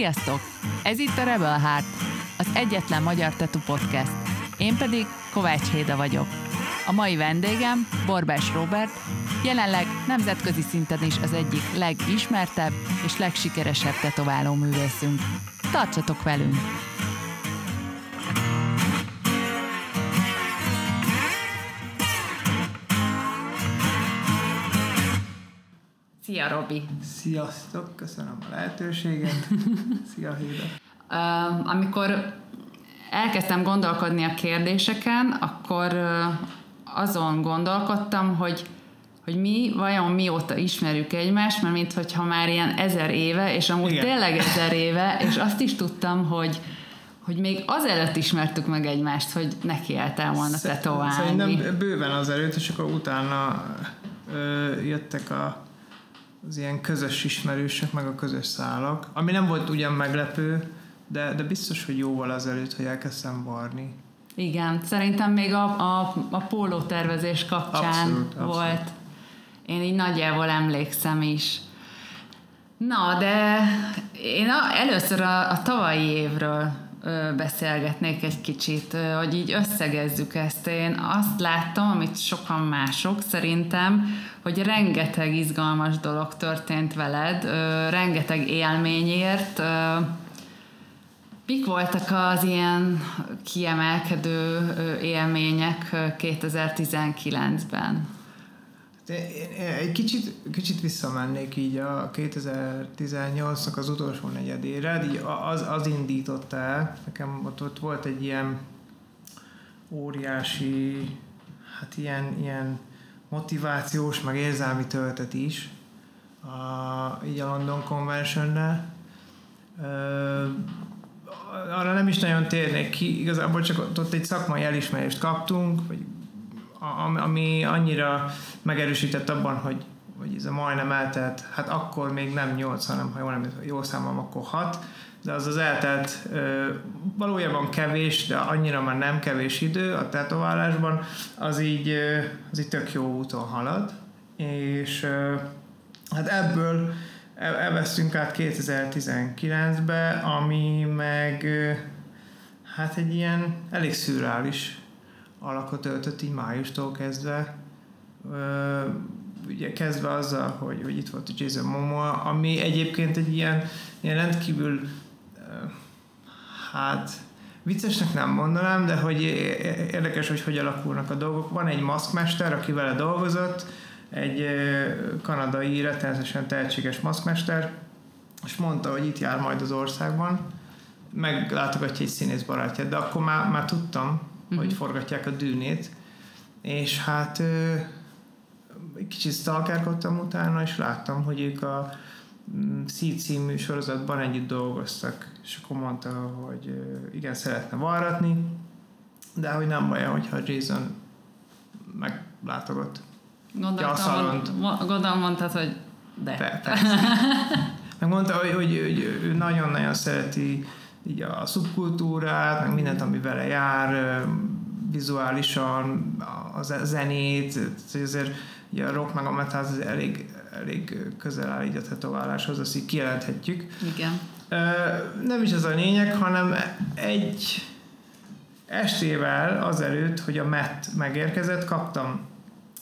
Sziasztok! Ez itt a Rebel Heart, az egyetlen magyar tetu podcast. Én pedig Kovács Héda vagyok. A mai vendégem Borbás Robert, jelenleg nemzetközi szinten is az egyik legismertebb és legsikeresebb tetováló művészünk. Tartsatok velünk! Szia, Robi! Sziasztok, köszönöm a lehetőséget. Szia, Héda! Uh, amikor elkezdtem gondolkodni a kérdéseken, akkor azon gondolkodtam, hogy hogy mi vajon mióta ismerjük egymást, mert mintha már ilyen ezer éve, és amúgy Igen. tényleg ezer éve, és azt is tudtam, hogy hogy még azelőtt ismertük meg egymást, hogy neki álltál volna tetoválni. Szerintem bőven azelőtt, és akkor utána ö, jöttek a az ilyen közös ismerősök, meg a közös szálak, ami nem volt ugyan meglepő, de, de biztos, hogy jóval azelőtt, hogy elkezdtem varni. Igen, szerintem még a, a, a póló tervezés kapcsán abszolút, abszolút. volt. Én így nagyjából emlékszem is. Na, de én a, először a, a tavalyi évről beszélgetnék egy kicsit, hogy így összegezzük ezt. Én azt láttam, amit sokan mások szerintem, hogy rengeteg izgalmas dolog történt veled, rengeteg élményért. Mik voltak az ilyen kiemelkedő élmények 2019-ben? Egy kicsit, kicsit visszamennék így a 2018-nak az utolsó negyedére, így az, az indította el, nekem ott, ott volt egy ilyen óriási, hát ilyen, ilyen motivációs, meg érzelmi töltet is, a, így a London convention arra nem is nagyon térnék ki, igazából csak ott egy szakmai elismerést kaptunk, vagy ami annyira megerősített abban, hogy, hogy ez a majdnem eltelt, hát akkor még nem 8, hanem ha jól, nem, jól számolom, akkor 6, de az az eltelt valójában kevés, de annyira már nem kevés idő a tetoválásban, az így, az így tök jó úton halad, és hát ebből elvesztünk át 2019-be, ami meg hát egy ilyen elég szürreális alakot öltött így májustól kezdve. Ugye kezdve azzal, hogy, hogy itt volt a Jason Momoa, ami egyébként egy ilyen, ilyen rendkívül hát viccesnek nem mondanám, de hogy érdekes, hogy hogy alakulnak a dolgok. Van egy maszkmester, aki vele dolgozott, egy kanadai, rettenetesen tehetséges maszkmester, és mondta, hogy itt jár majd az országban, meglátogatja egy színész barátját, de akkor már, már tudtam, uh-huh. hogy forgatják a dűnét, és hát kicsit stalkerkodtam utána, és láttam, hogy ők a Seed című sorozatban együtt dolgoztak, és akkor mondta, hogy igen, szeretne varratni, de hogy nem baj, hogyha Jason meglátogat. Gondoltam, gondolom mondtad, hogy de. de meg mondta, hogy, hogy, hogy ő nagyon-nagyon szereti így a szubkultúrát, meg mindent, ami vele jár, vizuálisan, a zenét, azért ugye a rock meg a metal az elég, elég közel áll így a tetováláshoz, azt így kijelenthetjük. Igen. Nem is ez a lényeg, hanem egy estével azelőtt, hogy a Matt megérkezett, kaptam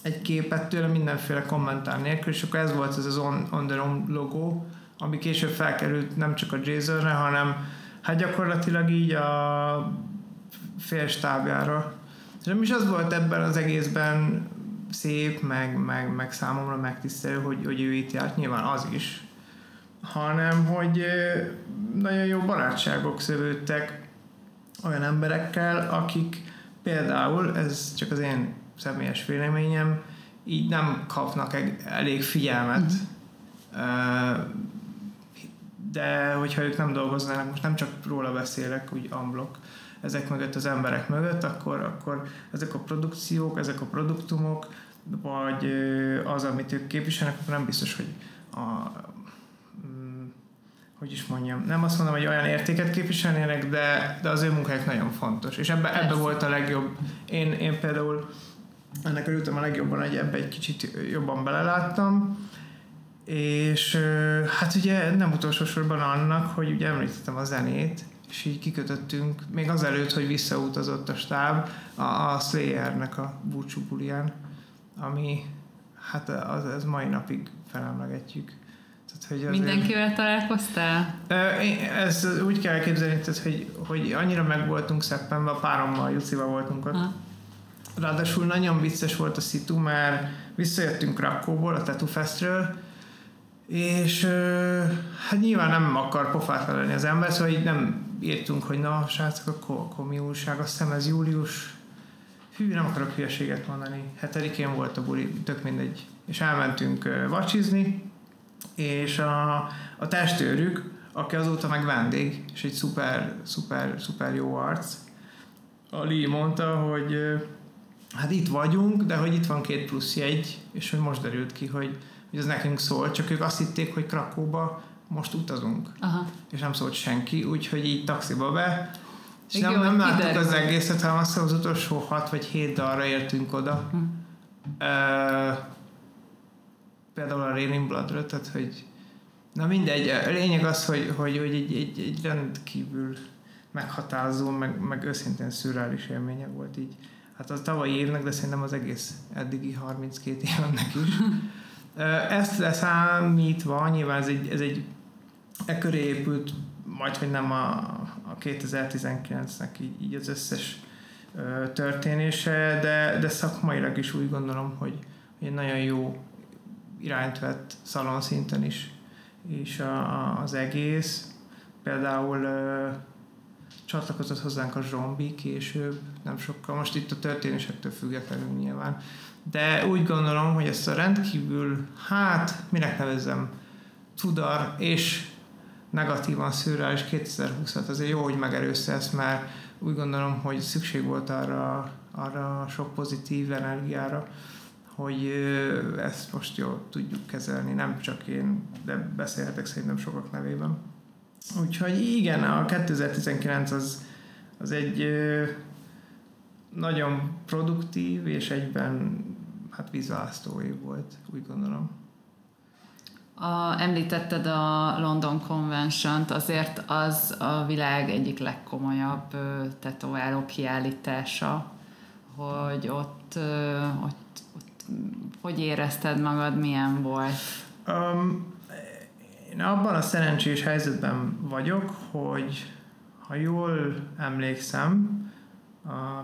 egy képet tőle mindenféle kommentár nélkül, és akkor ez volt ez az On, on the Room logó, ami később felkerült nem csak a Jasonre, hanem hát gyakorlatilag így a fél stábjára. És is az volt ebben az egészben szép, meg, meg, meg számomra megtisztelő, hogy, hogy ő itt járt, nyilván az is, hanem hogy nagyon jó barátságok szövődtek olyan emberekkel, akik például, ez csak az én személyes véleményem, így nem kapnak elég figyelmet. Mm. De hogyha ők nem dolgoznának, most nem csak róla beszélek, úgy amblok, ezek mögött az emberek mögött, akkor, akkor ezek a produkciók, ezek a produktumok, vagy az, amit ők képviselnek, akkor nem biztos, hogy a, mm, hogy is mondjam, nem azt mondom, hogy olyan értéket képviselnének, de, de az ő munkájuk nagyon fontos. És ebbe, ebbe volt a legjobb. Én, én például ennek örültem a legjobban, hogy ebbe egy kicsit jobban beleláttam, és hát ugye nem utolsó sorban annak, hogy ugye említettem a zenét, és így kikötöttünk, még azelőtt, hogy visszautazott a stáb, a, a Slayer-nek a búcsú bulián, ami hát az, az mai napig felemlegetjük. Tehát, hogy Mindenkivel találkoztál? Ez úgy kell elképzelni, tehát, hogy, hogy annyira meg voltunk szeppenben, párommal, Jucival voltunk ott. Ha. Ráadásul nagyon vicces volt a szitu, mert visszajöttünk Krakóból, a Tattoo Festről, és hát nyilván nem akar pofát lenni az ember, szóval így nem írtunk, hogy na, srácok, akkor, akkor mi újság, azt hiszem ez július, hű, nem akarok hülyeséget mondani, hetedikén volt a buli, tök mindegy. És elmentünk vacsizni, és a, a testőrük, aki azóta meg vendég, és egy szuper, szuper, szuper jó arc, Ali mondta, hogy hát itt vagyunk, de hogy itt van két plusz jegy, és hogy most derült ki, hogy, hogy ez nekünk szól, csak ők azt hitték, hogy Krakóba most utazunk. Aha. És nem szólt senki, úgyhogy így taxiba be, és Igen, nem, nem láttuk az egészet, hanem azt az utolsó hat vagy hét dalra értünk oda. Hm. Uh, például a Raining Bloodra, tehát hogy na mindegy, a lényeg az, hogy, hogy, hogy egy, egy, egy rendkívül meghatározó, meg, meg őszintén szürreális élménye volt így. Hát az tavalyi évnek, de szerintem az egész eddigi 32 évemnek is. Ezt leszámítva, nyilván ez egy, ez egy e köré épült, majd hogy nem a, a 2019-nek így, így az összes történése, de, de szakmailag is úgy gondolom, hogy, egy nagyon jó irányt vett szalon szinten is, és a, az egész. Például ö, csatlakozott hozzánk a zombi később, nem sokkal, most itt a történésektől függetlenül nyilván. De úgy gondolom, hogy ezt a rendkívül, hát, minek nevezzem, tudar és negatívan szürreális 2020-at azért jó, hogy megerőzte ezt, mert úgy gondolom, hogy szükség volt arra, arra sok pozitív energiára, hogy ezt most jól tudjuk kezelni, nem csak én, de beszélhetek szerintem sokak nevében. Úgyhogy igen, a 2019 az, az egy nagyon produktív és egyben hát vízválasztó év volt, úgy gondolom. A, említetted a London convention azért az a világ egyik legkomolyabb tetováló kiállítása, hogy ott, ott, ott hogy érezted magad, milyen volt? Um, én abban a szerencsés helyzetben vagyok, hogy ha jól emlékszem,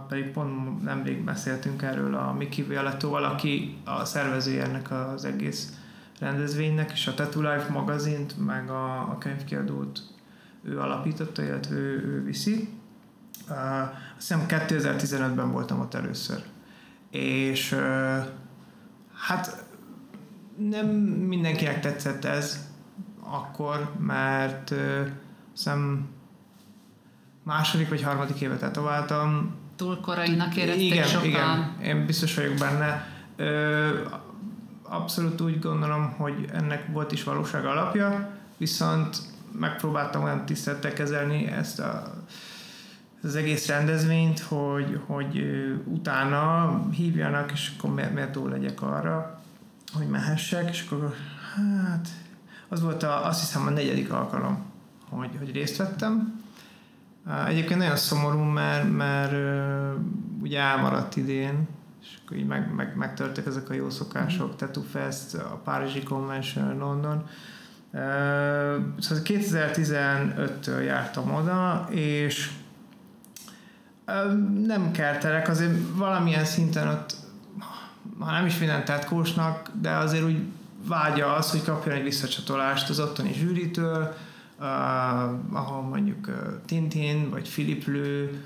pedig pont nemrég beszéltünk erről a Miki Violettóval, aki a szervezője ennek az egész rendezvénynek, és a Tattoo Life magazint, meg a, a könyvkiadót ő alapította, illetve ő, ő viszi. Uh, azt hiszem 2015-ben voltam ott először. És uh, hát nem mindenkinek tetszett ez akkor, mert uh, hiszem második vagy harmadik évet tetováltam. Túl korainak érezték igen, sokan. Igen, én biztos vagyok benne. Ö, abszolút úgy gondolom, hogy ennek volt is valóság alapja, viszont megpróbáltam olyan tisztelettel kezelni ezt a, az egész rendezvényt, hogy, hogy utána hívjanak, és akkor méltó legyek arra, hogy mehessek, és akkor hát az volt a, azt hiszem a negyedik alkalom, hogy, hogy részt vettem. Egyébként nagyon szomorú, mert, mert ugye elmaradt idén, és akkor így meg, meg, megtörtek ezek a jó szokások, mm. Tattoo Fest, a Párizsi Convention, London. Szóval 2015-től jártam oda, és nem kertelek, azért valamilyen szinten ott, ha nem is mindent tetkósnak, de azért úgy vágya az, hogy kapjon egy visszacsatolást az ottani zsűritől, ahol mondjuk Tintin, vagy Philip Lő,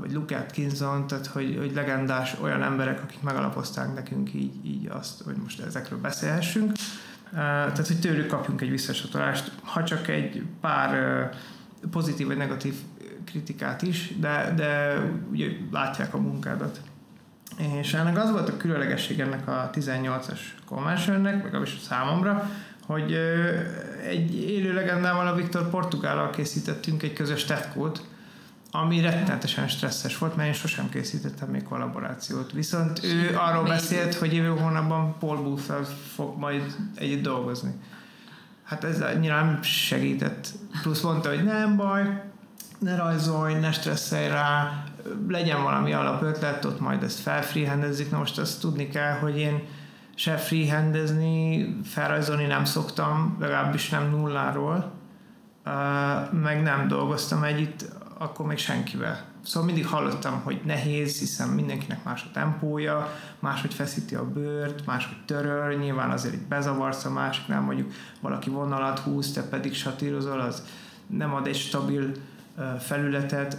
vagy Luke Atkinson, tehát hogy, hogy legendás olyan emberek, akik megalapozták nekünk így, így azt, hogy most ezekről beszélhessünk. Tehát, hogy tőlük kapjunk egy visszasatolást, ha csak egy pár pozitív vagy negatív kritikát is, de, de ugye látják a munkádat. És ennek az volt a különlegesség ennek a 18-as conventionnek, legalábbis számomra, hogy egy élő legendával, a Viktor Portugállal készítettünk egy közös tetkót, ami rettenetesen stresszes volt, mert én sosem készítettem még kollaborációt. Viszont ő arról beszélt, hogy jövő hónapban Paul booth fog majd együtt dolgozni. Hát ez nyilván nem segített. Plusz mondta, hogy nem baj, ne rajzolj, ne stresszelj rá, legyen valami alapötlet, ott majd ezt felfreehandezik. Na most azt tudni kell, hogy én se freehandezni, felrajzolni nem szoktam, legalábbis nem nulláról, meg nem dolgoztam együtt akkor még senkivel. Szóval mindig hallottam, hogy nehéz, hiszen mindenkinek más a tempója, máshogy feszíti a bőrt, máshogy töröl, nyilván azért itt bezavarsz a másiknál, mondjuk valaki vonalat húz, te pedig satírozol, az nem ad egy stabil felületet.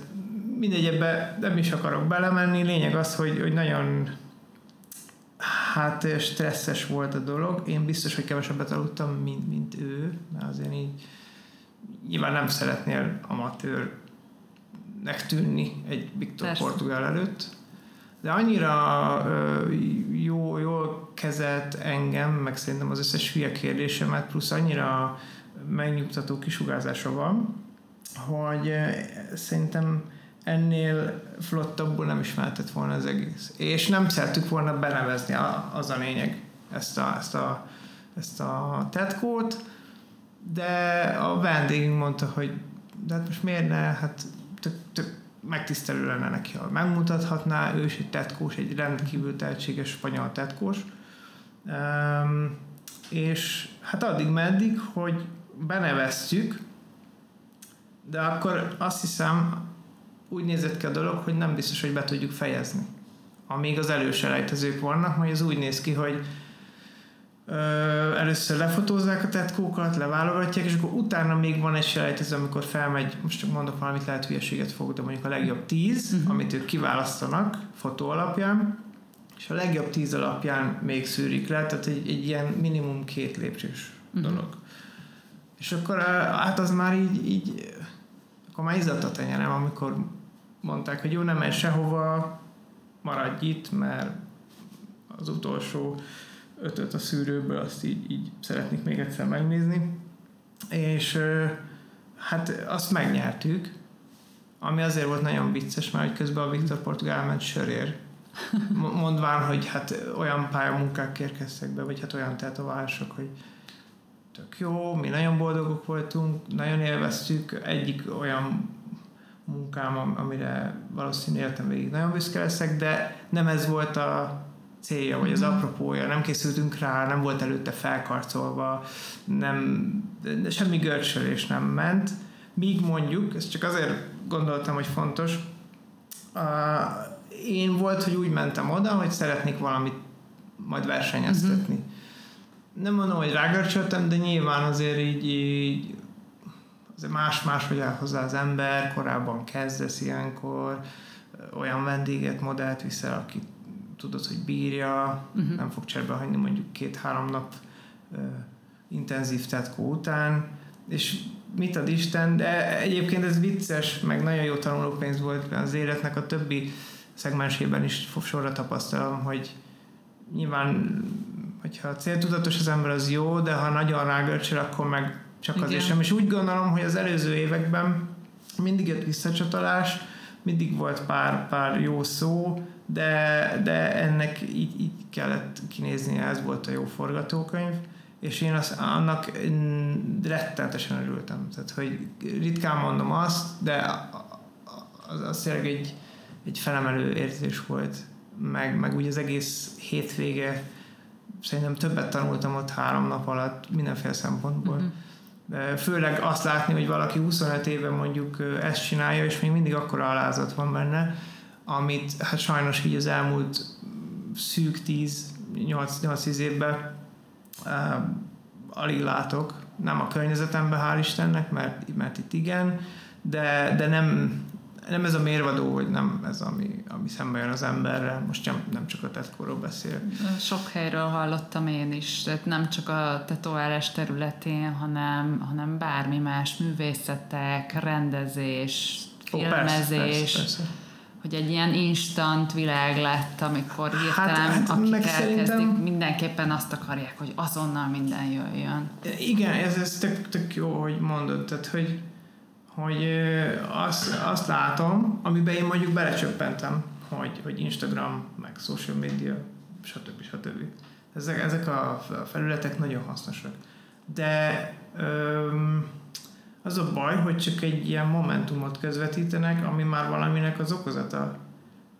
Mindegy, ebbe nem is akarok belemenni, lényeg az, hogy, hogy nagyon hát stresszes volt a dolog. Én biztos, hogy kevesebbet aludtam, mint, mint ő, mert azért így nyilván nem szeretnél amatőr nek tűnni egy Viktor Persze. Portugál előtt, de annyira jó, jól kezelt engem, meg szerintem az összes hülye kérdésemet, plusz annyira megnyugtató kisugárzása van, hogy szerintem ennél flottabbul nem is mehetett volna az egész. És nem szerettük volna benevezni, az a lényeg, ezt a, ezt a, ezt a tetkót, de a vendégünk mondta, hogy de hát most miért ne, hát tök, tök megtisztelő lenne neki, ha megmutathatná, ő is egy tetkós, egy rendkívül tehetséges spanyol tetkós. Um, és hát addig meddig, hogy beneveztük, de akkor azt hiszem, úgy nézett ki a dolog, hogy nem biztos, hogy be tudjuk fejezni. Amíg az előselejtezők vannak, majd az úgy néz ki, hogy először lefotózzák a tetkókat, leválogatják, és akkor utána még van egy selejtező, amikor felmegy, most csak mondok valamit, lehet hülyeséget fogok, de mondjuk a legjobb tíz, uh-huh. amit ők kiválasztanak fotó alapján, és a legjobb tíz alapján még szűrik le, tehát egy, egy ilyen minimum két lépcsős uh-huh. dolog. És akkor hát az már így, így akkor már izzadt a tenyerem, amikor mondták, hogy jó, nem menj sehova, maradj itt, mert az utolsó ötöt a szűrőből, azt így, így szeretnék még egyszer megnézni. És hát azt megnyertük, ami azért volt nagyon vicces, mert hogy közben a Viktor Portugál ment sörér, mondván, hogy hát olyan pályamunkák érkeztek be, vagy hát olyan tetoválások, hogy tök jó, mi nagyon boldogok voltunk, nagyon élveztük, egyik olyan munkám, amire valószínűleg életem végig nagyon büszke leszek, de nem ez volt a célja, vagy az mhm. apropója, nem készültünk rá, nem volt előtte felkarcolva, nem, de semmi görcsölés nem ment. Míg mondjuk, ezt csak azért gondoltam, hogy fontos, uh, én volt, hogy úgy mentem oda, hogy szeretnék valamit majd versenyeztetni. Uh-huh. Nem mondom, hogy rágörcsöltem, de nyilván azért így, így más-más, hogy áll hozzá az ember, korábban kezdesz ilyenkor, olyan vendéget, modellt viszel, akit tudod, hogy bírja, uh-huh. nem fog cserbe hagyni mondjuk két-három nap uh, intenzív tetkó után, és mit ad Isten, de egyébként ez vicces, meg nagyon jó tanulópénz volt az életnek a többi szegmensében is sorra tapasztalom, hogy nyilván, hogyha céltudatos az ember, az jó, de ha nagyon rágörcsöl, akkor meg csak Igen. azért sem. És úgy gondolom, hogy az előző években mindig jött visszacsatolás, mindig volt pár, pár jó szó, de, de ennek így, így kellett kinéznie, ez volt a jó forgatókönyv, és én az, annak rettenetesen örültem. Tehát, hogy ritkán mondom azt, de az, az tényleg egy, egy felemelő érzés volt. Meg, meg úgy az egész hétvége, szerintem többet tanultam ott három nap alatt, mindenféle szempontból. Uh-huh. Főleg azt látni, hogy valaki 25 éve mondjuk ezt csinálja, és még mindig akkora alázat van benne, amit hát sajnos így az elmúlt szűk 10-8-10 évben alig látok. Nem a környezetemben, hál' Istennek, mert, mert itt igen, de, de nem, nem ez a mérvadó, hogy nem ez, ami, ami szembe jön az emberre. Most nem, nem csak a tetkóról beszél. Sok helyről hallottam én is, tehát nem csak a tetoválás területén, hanem, hanem bármi más, művészetek, rendezés, filmezés. Ó, persze, persze, persze hogy egy ilyen instant világ lett, amikor hirtelen hát, hát akik elkezdik, szerintem... mindenképpen azt akarják, hogy azonnal minden jöjjön. Igen, ez, ez tök, tök jó, hogy mondod, tehát hogy hogy azt, azt látom, amiben én mondjuk belecsöppentem, hogy, hogy Instagram, meg social media, stb. stb. Ezek, ezek a felületek nagyon hasznosak. De öm, az a baj, hogy csak egy ilyen momentumot közvetítenek, ami már valaminek az okozata.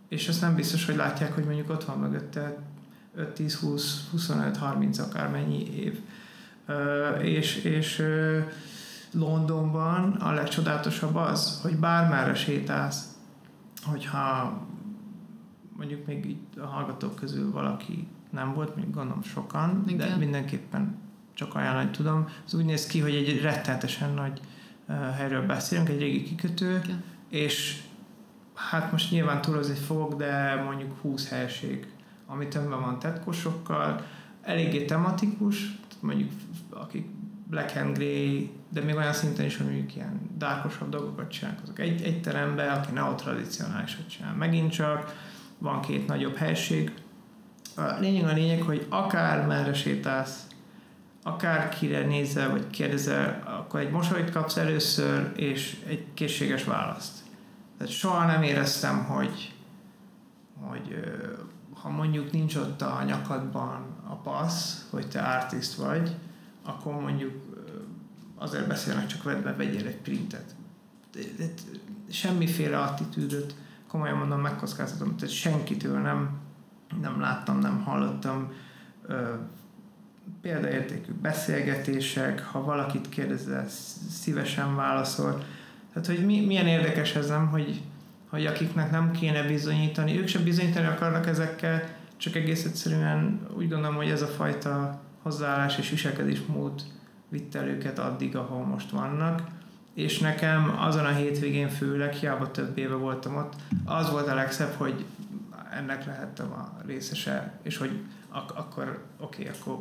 És azt nem biztos, hogy látják, hogy mondjuk ott van mögötte 5, 10, 20, 25, 30, akármennyi év. Ö, és és ö, Londonban a legcsodálatosabb az, hogy bármerre sétálsz, hogyha mondjuk még így a hallgatók közül valaki nem volt, még gondolom sokan, Igen. de mindenképpen csak ajánlani tudom. Ez úgy néz ki, hogy egy rettenetesen nagy uh, helyről beszélünk, egy régi kikötő, Igen. és hát most nyilván túlozni fogok, de mondjuk 20 helység, amit többen van tetkosokkal, eléggé tematikus, mondjuk akik black and grey, de még olyan szinten is, hogy ilyen dárkosabb dolgokat csinálnak, azok egy, egy teremben, aki neotradicionálisat csinál. Megint csak van két nagyobb helység. A lényeg a lényeg, hogy akár merre sétálsz, akár kire nézel, vagy kérdezel, akkor egy mosolyt kapsz először, és egy készséges választ. Tehát soha nem éreztem, hogy, hogy ha mondjuk nincs ott a nyakadban a passz, hogy te artist vagy, akkor mondjuk azért beszélnek, csak vedd be, vegyél egy printet. De, de, semmiféle attitűdöt, komolyan mondom, megkockáztatom, tehát senkitől nem, nem láttam, nem hallottam ö, példaértékű beszélgetések, ha valakit kérdezel, szívesen válaszol. Tehát, hogy mi, milyen érdekes ez nem, hogy, hogy akiknek nem kéne bizonyítani, ők sem bizonyítani akarnak ezekkel, csak egész egyszerűen úgy gondolom, hogy ez a fajta hozzáállás és viselkedésmód vitte el őket addig, ahol most vannak. És nekem azon a hétvégén főleg, hiába több éve voltam ott, az volt a legszebb, hogy ennek lehettem a részese, és hogy ak- akkor oké, okay, akkor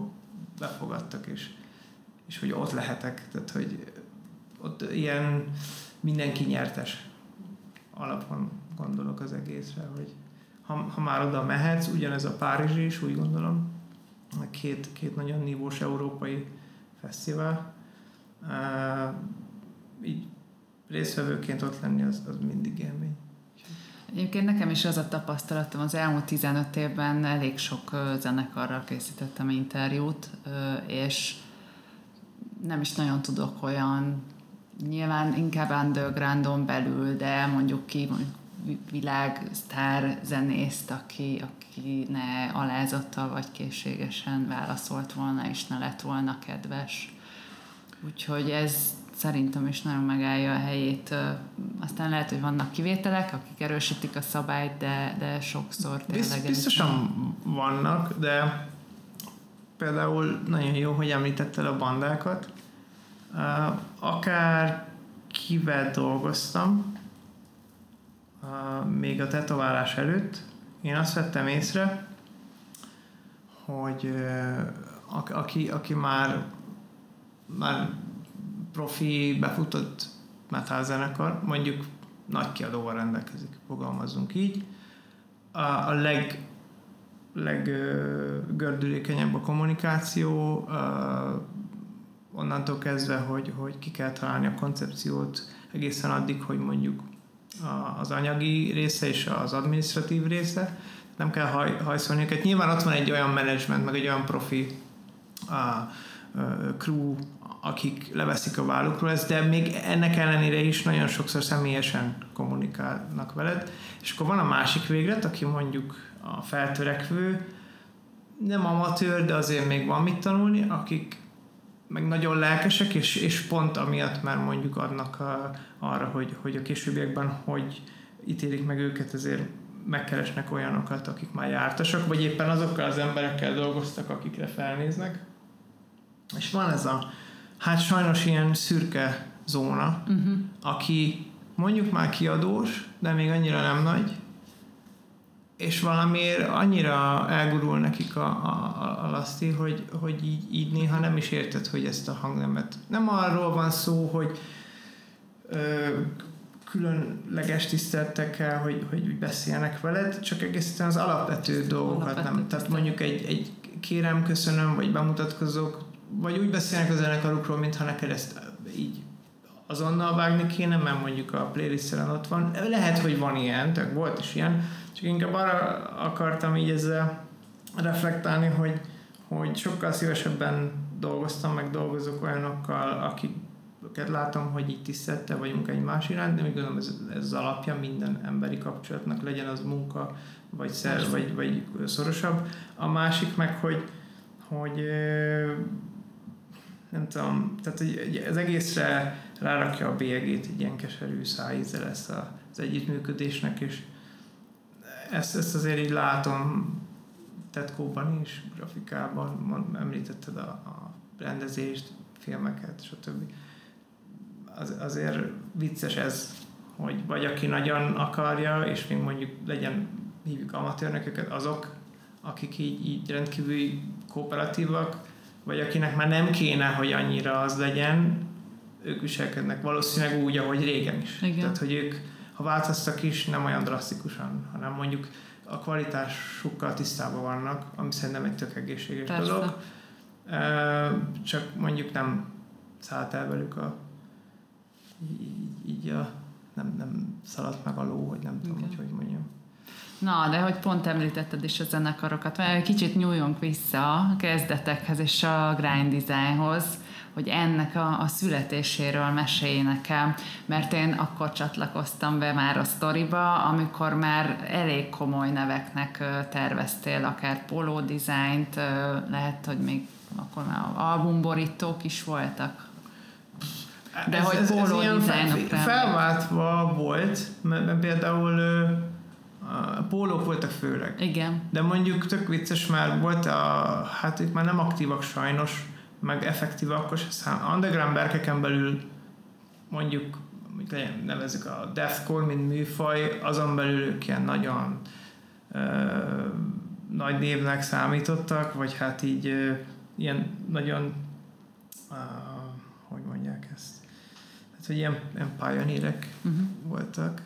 befogadtak, és, és hogy ott lehetek, tehát hogy ott ilyen mindenki nyertes alapon gondolok az egészre, hogy ha, ha már oda mehetsz, ugyanez a Párizsi is, úgy gondolom, két, két nagyon nívós európai fesztivál. Így részvevőként ott lenni az, az mindig élmény. Egyébként nekem is az a tapasztalatom, az elmúlt 15 évben elég sok zenekarral készítettem interjút, és nem is nagyon tudok olyan, nyilván inkább undergroundon belül, de mondjuk ki mondjuk világsztár zenészt, aki, aki ne alázattal vagy készségesen válaszolt volna, és ne lett volna kedves. Úgyhogy ez szerintem is nagyon megállja a helyét. Aztán lehet, hogy vannak kivételek, akik erősítik a szabályt, de, de sokszor tényleg... Biztosan vannak, de például nagyon jó, hogy említetted a bandákat. Akár kivel dolgoztam, még a tetoválás előtt, én azt vettem észre, hogy aki, aki már, már profi, befutott metal zenekar, mondjuk nagy kiadóval rendelkezik, fogalmazunk így, a, a leg leggördülékenyebb a kommunikáció, onnantól kezdve, hogy, hogy ki kell találni a koncepciót egészen addig, hogy mondjuk az anyagi része és az administratív része, nem kell haj, hajszolni őket. Nyilván ott van egy olyan menedzsment, meg egy olyan profi a, a crew, akik leveszik a vállukról ezt, de még ennek ellenére is nagyon sokszor személyesen kommunikálnak veled. És akkor van a másik véglet, aki mondjuk a feltörekvő, nem amatőr, de azért még van mit tanulni, akik meg nagyon lelkesek, és, és pont amiatt már mondjuk adnak a, arra, hogy, hogy a későbbiekben hogy ítélik meg őket, ezért megkeresnek olyanokat, akik már jártasak, vagy éppen azokkal az emberekkel dolgoztak, akikre felnéznek. És van ez a, hát sajnos ilyen szürke zóna, uh-huh. aki mondjuk már kiadós, de még annyira nem nagy, és valamiért annyira elgurul nekik a, a, a laszti, hogy, hogy így, így néha nem is érted, hogy ezt a hangnemet. Nem arról van szó, hogy ö, különleges tiszteltekkel, hogy, hogy úgy beszélnek veled, csak egészen az alapvető dolgokat alapvető nem. Tehát mondjuk egy, egy kérem, köszönöm, vagy bemutatkozok, vagy úgy beszélnek a zenekarukról, mintha neked ezt így azonnal vágni kéne, mert mondjuk a playlisten ott van. Lehet, hogy van ilyen, tehát volt is ilyen, csak inkább arra akartam így ezzel reflektálni, hogy, hogy sokkal szívesebben dolgoztam, meg dolgozok olyanokkal, akiket látom, hogy így tisztette vagyunk egymás iránt, de még gondolom ez, ez az alapja minden emberi kapcsolatnak, legyen az munka, vagy szer, vagy, vagy szorosabb. A másik meg, hogy, hogy nem tudom, tehát az egészre rárakja a bélyegét, egy ilyen keserű szájíze lesz az együttműködésnek, és ezt, ezt azért így látom tetkóban is, grafikában, említetted a, a rendezést, filmeket, stb. Az, azért vicces ez, hogy vagy aki nagyon akarja, és még mondjuk legyen, hívjuk amatőrnek őket, azok, akik így, így rendkívül kooperatívak, vagy akinek már nem kéne, hogy annyira az legyen, ők viselkednek valószínűleg úgy, ahogy régen is. Igen. Tehát, hogy ők, ha változtak is, nem olyan drasztikusan, hanem mondjuk a kvalitásukkal tisztában vannak, ami szerintem egy tök egészséges Persze. dolog. Csak mondjuk nem szállt el velük a így, így a, nem, nem szaladt meg a ló, hogy nem tudom, hogy hogy mondjam. Na, de hogy pont említetted is a zenekarokat, mert kicsit nyúljunk vissza a kezdetekhez és a grind designhoz, hogy ennek a, a születéséről mesélj nekem, mert én akkor csatlakoztam be már a sztoriba, amikor már elég komoly neveknek terveztél, akár polo dizájnt, lehet, hogy még akkor már albumborítók is voltak. De ez, hogy ez ilyen fel, felváltva volt, mert például a pólók voltak főleg. Igen. De mondjuk tök vicces már volt a, hát itt már nem aktívak sajnos, meg effektívak, és underground berkeken belül mondjuk, mit legyen, nevezzük a deathcore, mint műfaj, azon belül ők ilyen nagyon ö, nagy névnek számítottak, vagy hát így ö, ilyen nagyon uh, hogy mondják ezt? Hát, hogy ilyen, ilyen pioneerek uh-huh. voltak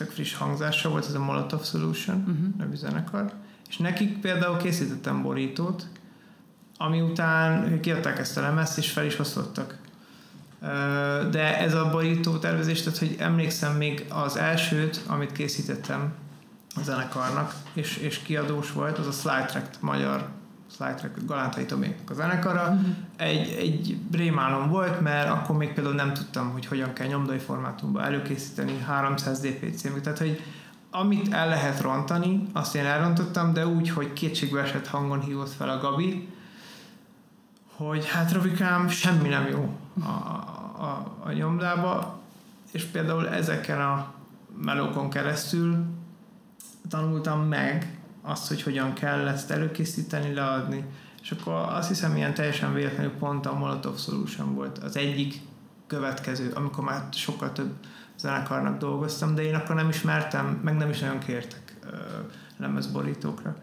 tök friss hangzása volt, ez a Molotov Solution uh-huh. nevű zenekar, és nekik például készítettem borítót, ami után kiadták ezt a lemezt, és fel is osztottak. De ez a borító tervezés, tehát hogy emlékszem még az elsőt, amit készítettem a zenekarnak, és, és kiadós volt, az a Slide Track magyar Slight Galántai Toméknak a zenekara. Uh-huh. Egy, egy rémálom volt, mert akkor még például nem tudtam, hogy hogyan kell nyomdai formátumban előkészíteni 300 dpc Tehát, hogy amit el lehet rontani, azt én elrontottam, de úgy, hogy kétségbe esett hangon hívott fel a Gabi, hogy hát Rovikám, semmi nem jó a, a, a nyomdába, és például ezeken a melókon keresztül tanultam meg azt, hogy hogyan kell ezt előkészíteni, leadni. És akkor azt hiszem, ilyen teljesen véletlenül pont a Molotov Solution volt az egyik következő, amikor már sokkal több zenekarnak dolgoztam, de én akkor nem ismertem, meg nem is nagyon kértek lemezborítókra.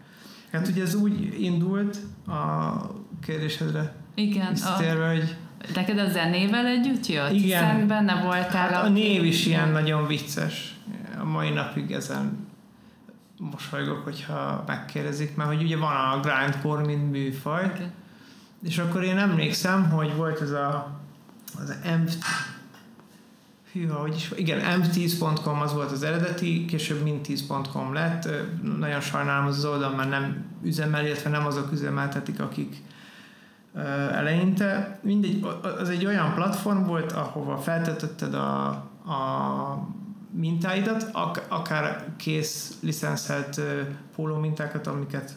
Hát ugye ez úgy indult a kérdésedre Igen, visszatérve, a... hogy Neked a zenével együtt jött? Igen. Hiszen benne voltál. Hát a, a név is ilyen nagyon vicces. A mai napig ezen mosolygok, hogyha megkérdezik, mert hogy ugye van a grindcore, mint műfaj, okay. és akkor én emlékszem, hogy volt ez a az M Hűha, hogy is, igen, m10.com az volt az eredeti, később mint10.com lett. Nagyon sajnálom az, az oldal, mert nem üzemel, illetve nem azok üzemeltetik, akik eleinte. Mindegy, az egy olyan platform volt, ahova feltetetted a, a mintáidat, ak- akár kész licenszelt póló mintákat, amiket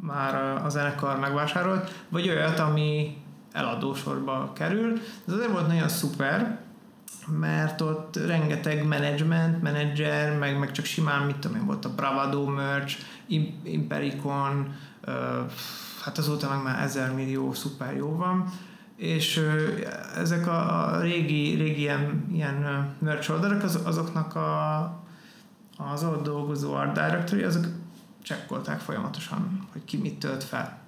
már a zenekar megvásárolt, vagy olyat, ami eladósorba kerül. Ez azért volt nagyon szuper, mert ott rengeteg management, menedzser, meg, meg csak simán, mit tudom én, volt a Bravado merch, Impericon, hát azóta meg már ezer millió szuper jó van, és ezek a régi, régi ilyen, ilyen merch oldalak, az, azoknak a, az ott dolgozó art directory, azok csekkolták folyamatosan, hogy ki mit tölt fel.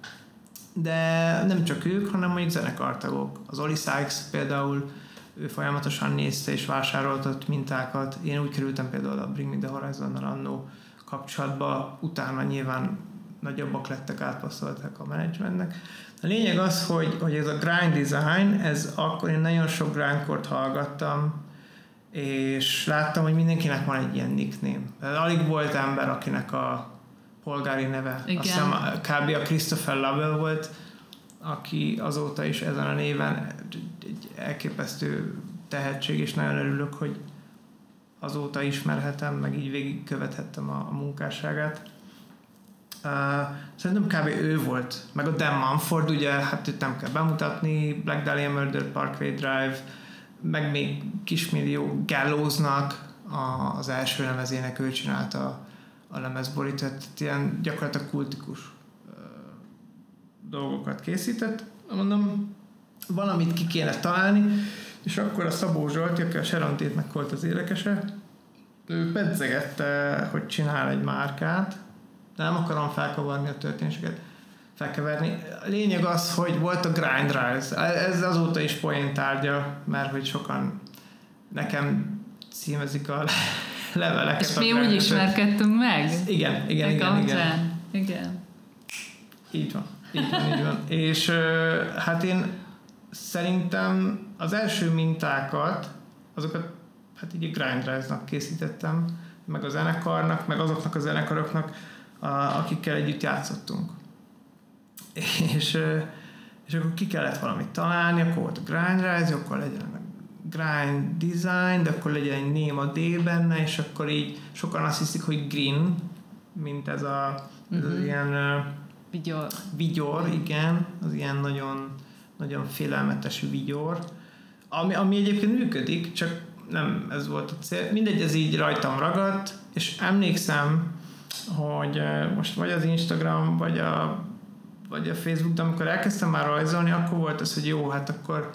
De nem csak ők, hanem mondjuk zenekartagok. Az Oli Sykes például ő folyamatosan nézte és vásároltat mintákat. Én úgy kerültem például a Bring Me The Horizon-nal annó kapcsolatba, utána nyilván nagyobbak lettek, átpasszoltak a menedzsmentnek. A lényeg az, hogy, hogy ez a grind design, ez akkor én nagyon sok grindkort hallgattam, és láttam, hogy mindenkinek van egy ilyen nickname. Alig volt ember, akinek a polgári neve, Igen. azt hiszem kb. a Christopher Lovell volt, aki azóta is ezen a néven egy elképesztő tehetség, és nagyon örülök, hogy azóta ismerhetem, meg így végigkövethettem a, a munkásságát. Uh, szerintem kb. ő volt, meg a Dan Manford, ugye, hát őt nem kell bemutatni, Black Dahlia Murder, Parkway Drive, meg még kismillió Gallowsnak az első lemezének ő csinálta a lemezborit, tehát ilyen gyakorlatilag kultikus uh, dolgokat készített. Mondom, valamit ki kéne találni, és akkor a Szabó Zsolt, aki a Sharon Tate-nek volt az érekese, ő pedzegette, hogy csinál egy márkát, de nem akarom felkavarni a történéseket, felkeverni. A lényeg az, hogy volt a Grind Rise. Ez azóta is poén tárgya, mert hogy sokan nekem címezik a leveleket. És mi úgy ismerkedtünk meg? Igen, igen, igen, igen. Igen. Így van. Így van, így van. És hát én szerintem az első mintákat, azokat hát így Grindrise-nak készítettem, meg a zenekarnak, meg azoknak a zenekaroknak, akikkel együtt játszottunk. És, és akkor ki kellett valamit találni, akkor volt a Grindrise, akkor legyen a Grind Design, de akkor legyen egy néma D benne, és akkor így sokan azt hiszik, hogy Green, mint ez a ez uh-huh. az mhm. ilyen vigyor. vigyor, igen, az ilyen nagyon nagyon félelmetes vigyor, ami, ami egyébként működik, csak nem ez volt a cél. Mindegy, ez így rajtam ragadt, és emlékszem, hogy most vagy az Instagram, vagy a, vagy a Facebook, de amikor elkezdtem már rajzolni, akkor volt az, hogy jó, hát akkor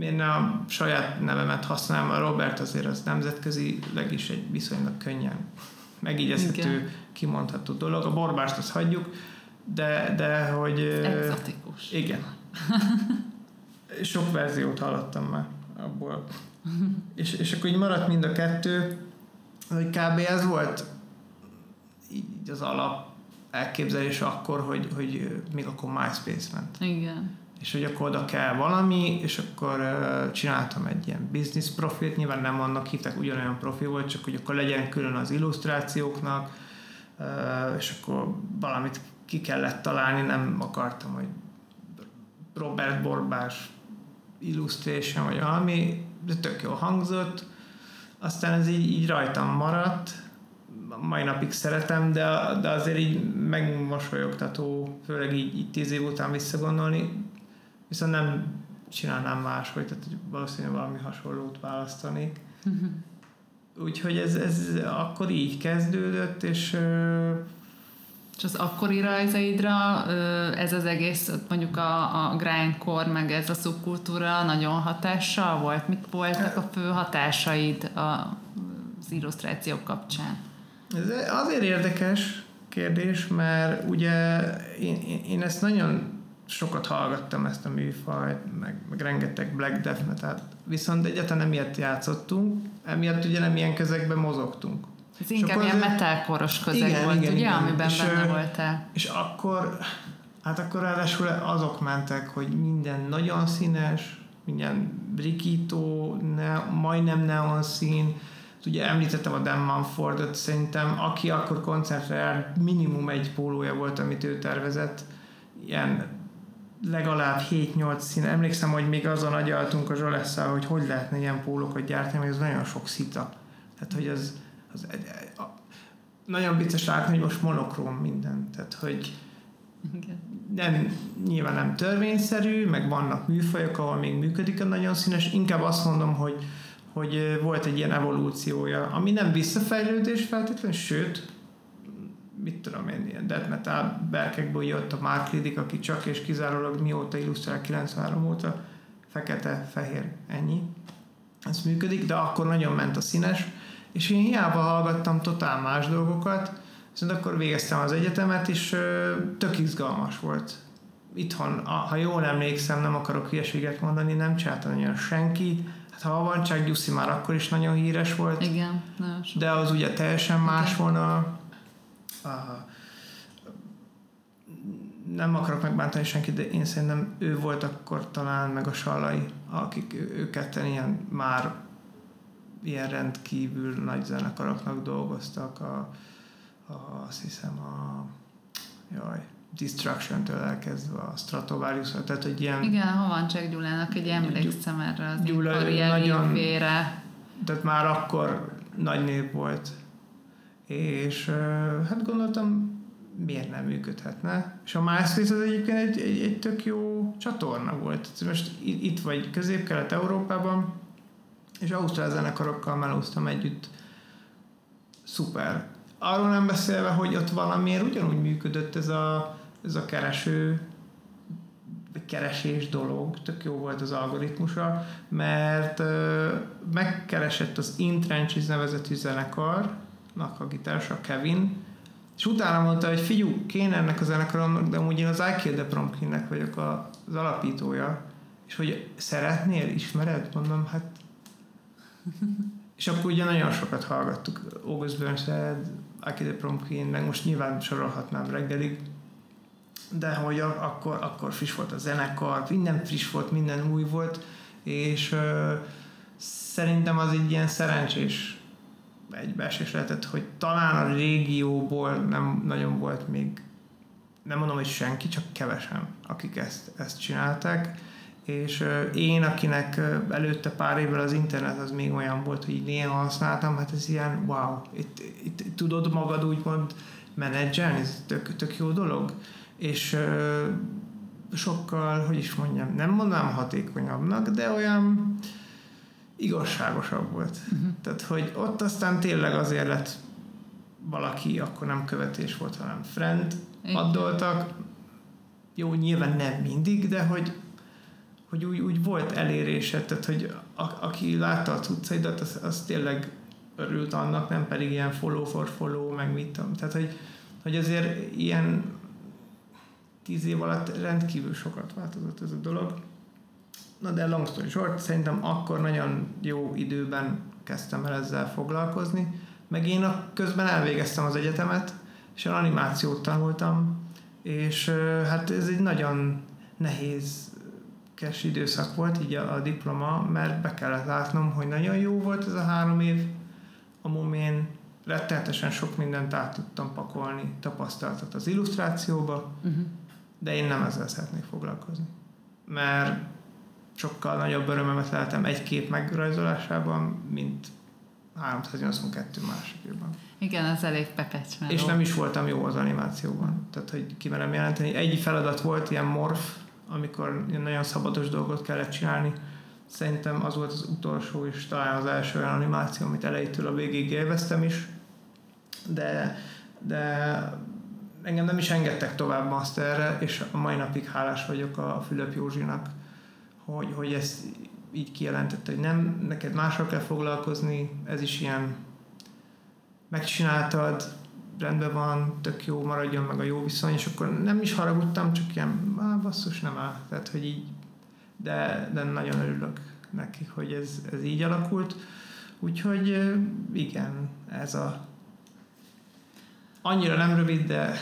én a saját nevemet használom, a Robert azért az nemzetközileg is egy viszonylag könnyen megígyezhető, kimondható dolog. A borbást azt hagyjuk, de, de hogy... Exotikus. Igen. Sok verziót hallottam már abból. és, és akkor így maradt mind a kettő, hogy kb. ez volt így az alap elképzelés akkor, hogy, hogy még akkor MySpace ment. Igen. És hogy akkor oda kell valami, és akkor uh, csináltam egy ilyen business profilt, nyilván nem annak hívták, ugyanolyan profil volt, csak hogy akkor legyen külön az illusztrációknak, uh, és akkor valamit ki kellett találni, nem akartam, hogy Robert Borbás illustration, vagy valami, de tök jól hangzott. Aztán ez így, így rajtam maradt, mai napig szeretem, de, de azért így megmosolyogtató, főleg így, így tíz év után visszagondolni, viszont nem csinálnám máshogy, tehát valószínűleg valami hasonlót választanék. Úgyhogy ez, ez akkor így kezdődött, és és az akkori rajzaidra ez az egész, mondjuk a, a grindcore, meg ez a szubkultúra nagyon hatással volt? Mik voltak a fő hatásaid a, az illusztrációk kapcsán? Ez azért érdekes kérdés, mert ugye én, én, ezt nagyon sokat hallgattam ezt a műfajt, meg, meg rengeteg black death metal viszont egyáltalán nem ilyet játszottunk, emiatt ugye nem ilyen közegben mozogtunk. Ez inkább ilyen metalkoros közeg igen, volt, igen, ugye, igen. amiben és, benne voltál. És akkor, hát akkor ráadásul azok mentek, hogy minden nagyon színes, minden brikító, ne, majdnem neon szín, ugye említettem a Dan Manfordot, szerintem aki akkor koncertre minimum egy pólója volt, amit ő tervezett, ilyen legalább 7-8 szín. Emlékszem, hogy még azon agyaltunk a Zsolesszal, hogy hogy lehetne ilyen pólókat gyártani, mert ez nagyon sok szita. Tehát, hogy az, az egy, a, nagyon vicces látni, hogy most monokróm minden. Tehát, hogy nem, nyilván nem törvényszerű, meg vannak műfajok, ahol még működik a nagyon színes. Inkább azt mondom, hogy, hogy volt egy ilyen evolúciója, ami nem visszafejlődés feltétlenül, sőt, mit tudom én, ilyen death metal berkekből jött a Mark Riddick, aki csak és kizárólag mióta illusztrál 93 óta, fekete, fehér, ennyi. Ez működik, de akkor nagyon ment a színes, és én hiába hallgattam totál más dolgokat, viszont akkor végeztem az egyetemet, és tök izgalmas volt. Itthon, ha jól emlékszem, nem akarok hülyeséget mondani, nem csináltam olyan senki, hát ha van csak Gyuszi már akkor is nagyon híres volt. Igen. De az ugye teljesen más Igen. volna. nem akarok megbántani senkit, de én szerintem ő volt akkor talán meg a Sallai, akik ők ketten ilyen már ilyen rendkívül nagy zenekaroknak dolgoztak, a, a, azt hiszem a jaj, Destruction-től elkezdve a stratovarius tehát hogy ilyen... Igen, csak Gyulának egy emlékszem erre az Gyula nagyon, évére. Tehát már akkor nagy nép volt, és hát gondoltam, miért nem működhetne. És a MySpace az egyébként egy, egy, egy tök jó csatorna volt. Most itt vagy közép-kelet-európában, és ausztrál zenekarokkal melóztam együtt. Szuper. Arról nem beszélve, hogy ott valamiért ugyanúgy működött ez a, ez a kereső keresés dolog, tök jó volt az algoritmusa, mert megkeresett az Intrenches nevezetű zenekarnak a gitársa Kevin, és utána mondta, hogy figyú, kéne ennek a zenekaromnak, de amúgy én az I Kill the vagyok az alapítója, és hogy szeretnél, ismered? Mondom, hát és akkor ugye nagyon sokat hallgattuk August Burnshead, Aki the Prompkin, meg most nyilván sorolhatnám reggelig, de hogy akkor, akkor friss volt a zenekar, minden friss volt, minden új volt, és uh, szerintem az egy ilyen szerencsés egybeesés lehetett, hogy talán a régióból nem nagyon volt még, nem mondom, hogy senki, csak kevesen, akik ezt, ezt csinálták, és én, akinek előtte pár évvel az internet az még olyan volt, hogy néha használtam, hát ez ilyen wow, itt, itt, itt tudod magad úgymond menedzselni, ez tök, tök jó dolog, és sokkal, hogy is mondjam, nem mondanám hatékonyabbnak, de olyan igazságosabb volt. Uh-huh. Tehát, hogy ott aztán tényleg azért lett valaki, akkor nem követés volt, hanem friend, addoltak. Jó, nyilván nem mindig, de hogy hogy úgy, úgy volt elérése, tehát hogy a, aki látta a cuccaidat, az, az tényleg örült annak, nem pedig ilyen follow for follow, meg mit tudom. Tehát, hogy, hogy azért ilyen tíz év alatt rendkívül sokat változott ez a dolog. Na de long story short, szerintem akkor nagyon jó időben kezdtem el ezzel foglalkozni, meg én a közben elvégeztem az egyetemet, és animációt tanultam, és hát ez egy nagyon nehéz kes időszak volt, így a, a diploma, mert be kellett látnom, hogy nagyon jó volt ez a három év, a momén rettenetesen sok mindent át tudtam pakolni, tapasztalatot az illusztrációba, uh-huh. De én nem ezzel szeretnék foglalkozni. Mert sokkal nagyobb örömemet lehetem egy kép megrajzolásában, mint 382 másikban. Igen, az elég pepecsmeló. És nem is voltam jó az animációban. Tehát, hogy kimerem jelenteni. Egy feladat volt, ilyen morf, amikor nagyon szabados dolgot kellett csinálni. Szerintem az volt az utolsó és talán az első olyan animáció, amit elejétől a végig élveztem is. De, de engem nem is engedtek tovább masterre, és a mai napig hálás vagyok a Fülöp Józsinak, hogy, hogy ezt így kijelentette, hogy nem, neked mással kell foglalkozni, ez is ilyen megcsináltad, rendben van, tök jó, maradjon meg a jó viszony, és akkor nem is haragudtam, csak ilyen, á, basszus, nem áll. Tehát, hogy így, de, de nagyon örülök neki, hogy ez, ez így alakult. Úgyhogy igen, ez a annyira nem rövid, de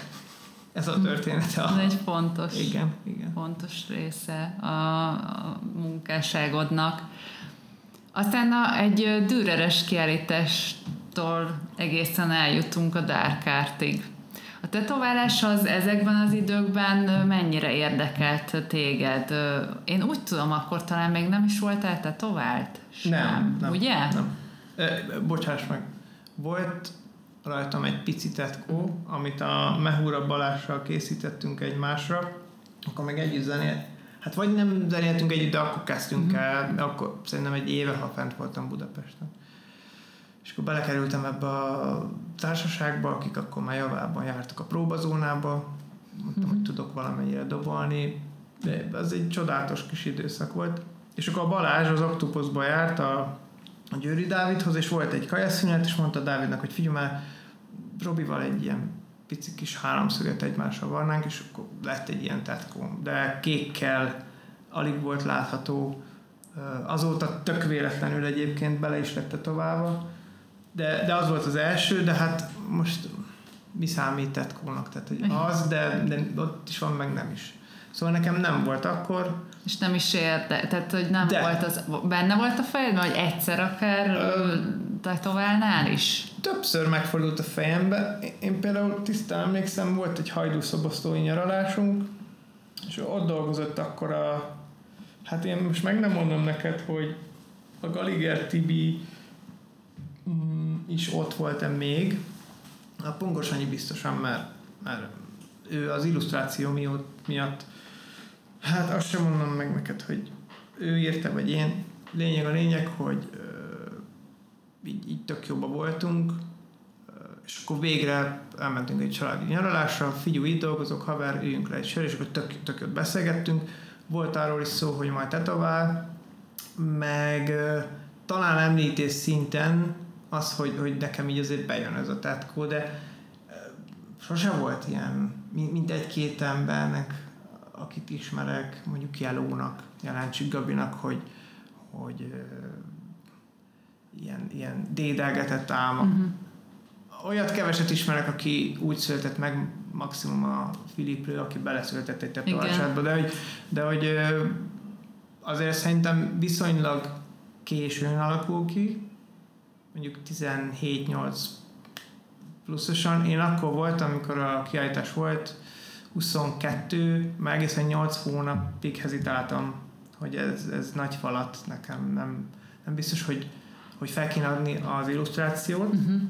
ez a története. Ez egy fontos, igen, igen. fontos része a, a munkásságodnak. Aztán a, egy dűreres kiállítás tól egészen eljutunk a Dark Artig. A tetoválás az ezekben az időkben mennyire érdekelt téged? Én úgy tudom, akkor talán még nem is voltál tetovált? Sem, nem, nem. Ugye? Nem. E, bocsáss meg. Volt rajtam egy pici tetkó, amit a Mehura Balással készítettünk egymásra, akkor meg együtt zenélt. Hát vagy nem zenéltünk együtt, de akkor kezdtünk mm-hmm. el, akkor szerintem egy éve, ha fent voltam Budapesten. És akkor belekerültem ebbe a társaságba, akik akkor már javában jártak a próbazónába, mondtam, hogy tudok valamennyire dobolni, de az egy csodálatos kis időszak volt. És akkor a Balázs az Octopusba járt a, a Győri Dávidhoz, és volt egy kajaszünet, és mondta Dávidnak, hogy figyelj már, Robival egy ilyen pici kis háromszöget egymásra varnánk, és akkor lett egy ilyen tetkó. De kékkel alig volt látható, azóta tök véletlenül egyébként bele is lett tovább de, de az volt az első, de hát most mi számít tetkónak, tehát hogy az, de, de ott is van, meg nem is. Szóval nekem nem volt akkor. És nem is érte, tehát hogy nem de. volt az, benne volt a fejedben, hogy egyszer akár Ö, tetoválnál is? Többször megfordult a fejembe. Én például tisztán emlékszem, volt egy hajdúszobosztói nyaralásunk, és ott dolgozott akkor a hát én most meg nem mondom neked, hogy a Galiger Tibi mm, is ott volt-e még, a Pongos annyi biztosan, mert, mert ő az illusztráció miatt, miatt hát azt sem mondom meg neked, hogy ő írta, vagy én. Lényeg a lényeg, hogy uh, így, így tök jobban voltunk, és akkor végre elmentünk egy családi nyaralásra, figyú, itt dolgozok, haver, üljünk le egy sör, és akkor tök, tök jót beszélgettünk. Volt arról is szó, hogy majd tetovál, meg talán említés szinten az, hogy, hogy nekem így azért bejön ez a tetkó, de sose volt ilyen, mint egy-két embernek, akit ismerek, mondjuk Jelónak, Jeláncsik Gabinak, hogy, hogy ilyen, ilyen dédelgetett álma. Uh-huh. Olyat keveset ismerek, aki úgy született meg, maximum a Filipről, aki beleszületett egy tetoválásátba, de hogy, de hogy azért szerintem viszonylag későn alakul ki, mondjuk 17-8 pluszosan. Én akkor voltam, amikor a kiállítás volt, 22, meg egészen 8 hónapig hezitáltam, hogy ez, ez nagy falat nekem nem, nem biztos, hogy, hogy fel kéne adni az illusztrációt. Uh-huh.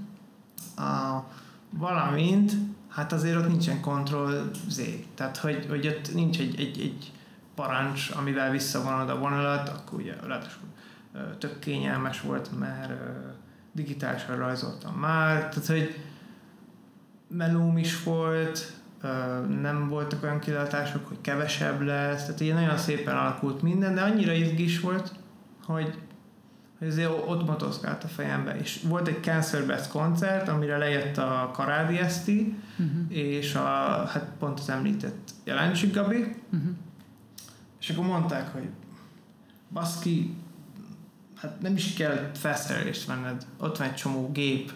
A, valamint, hát azért ott nincsen kontroll Z. Tehát, hogy, hogy ott nincs egy, egy, egy parancs, amivel visszavonod a vonalat, akkor ugye lehet, tök kényelmes volt, mert digitálisan rajzoltam már, tehát hogy melóm is volt, nem voltak olyan kilátások, hogy kevesebb lesz, tehát így nagyon szépen alakult minden, de annyira izgis volt, hogy, hogy azért ott motoszkált a fejembe. És volt egy Cancer Best koncert, amire lejött a Karádi Eszti, uh-huh. és a, hát pont az említett Jelencsik Gabi, uh-huh. és akkor mondták, hogy baszki, hát nem is kell felszerelést venned, ott van egy csomó gép,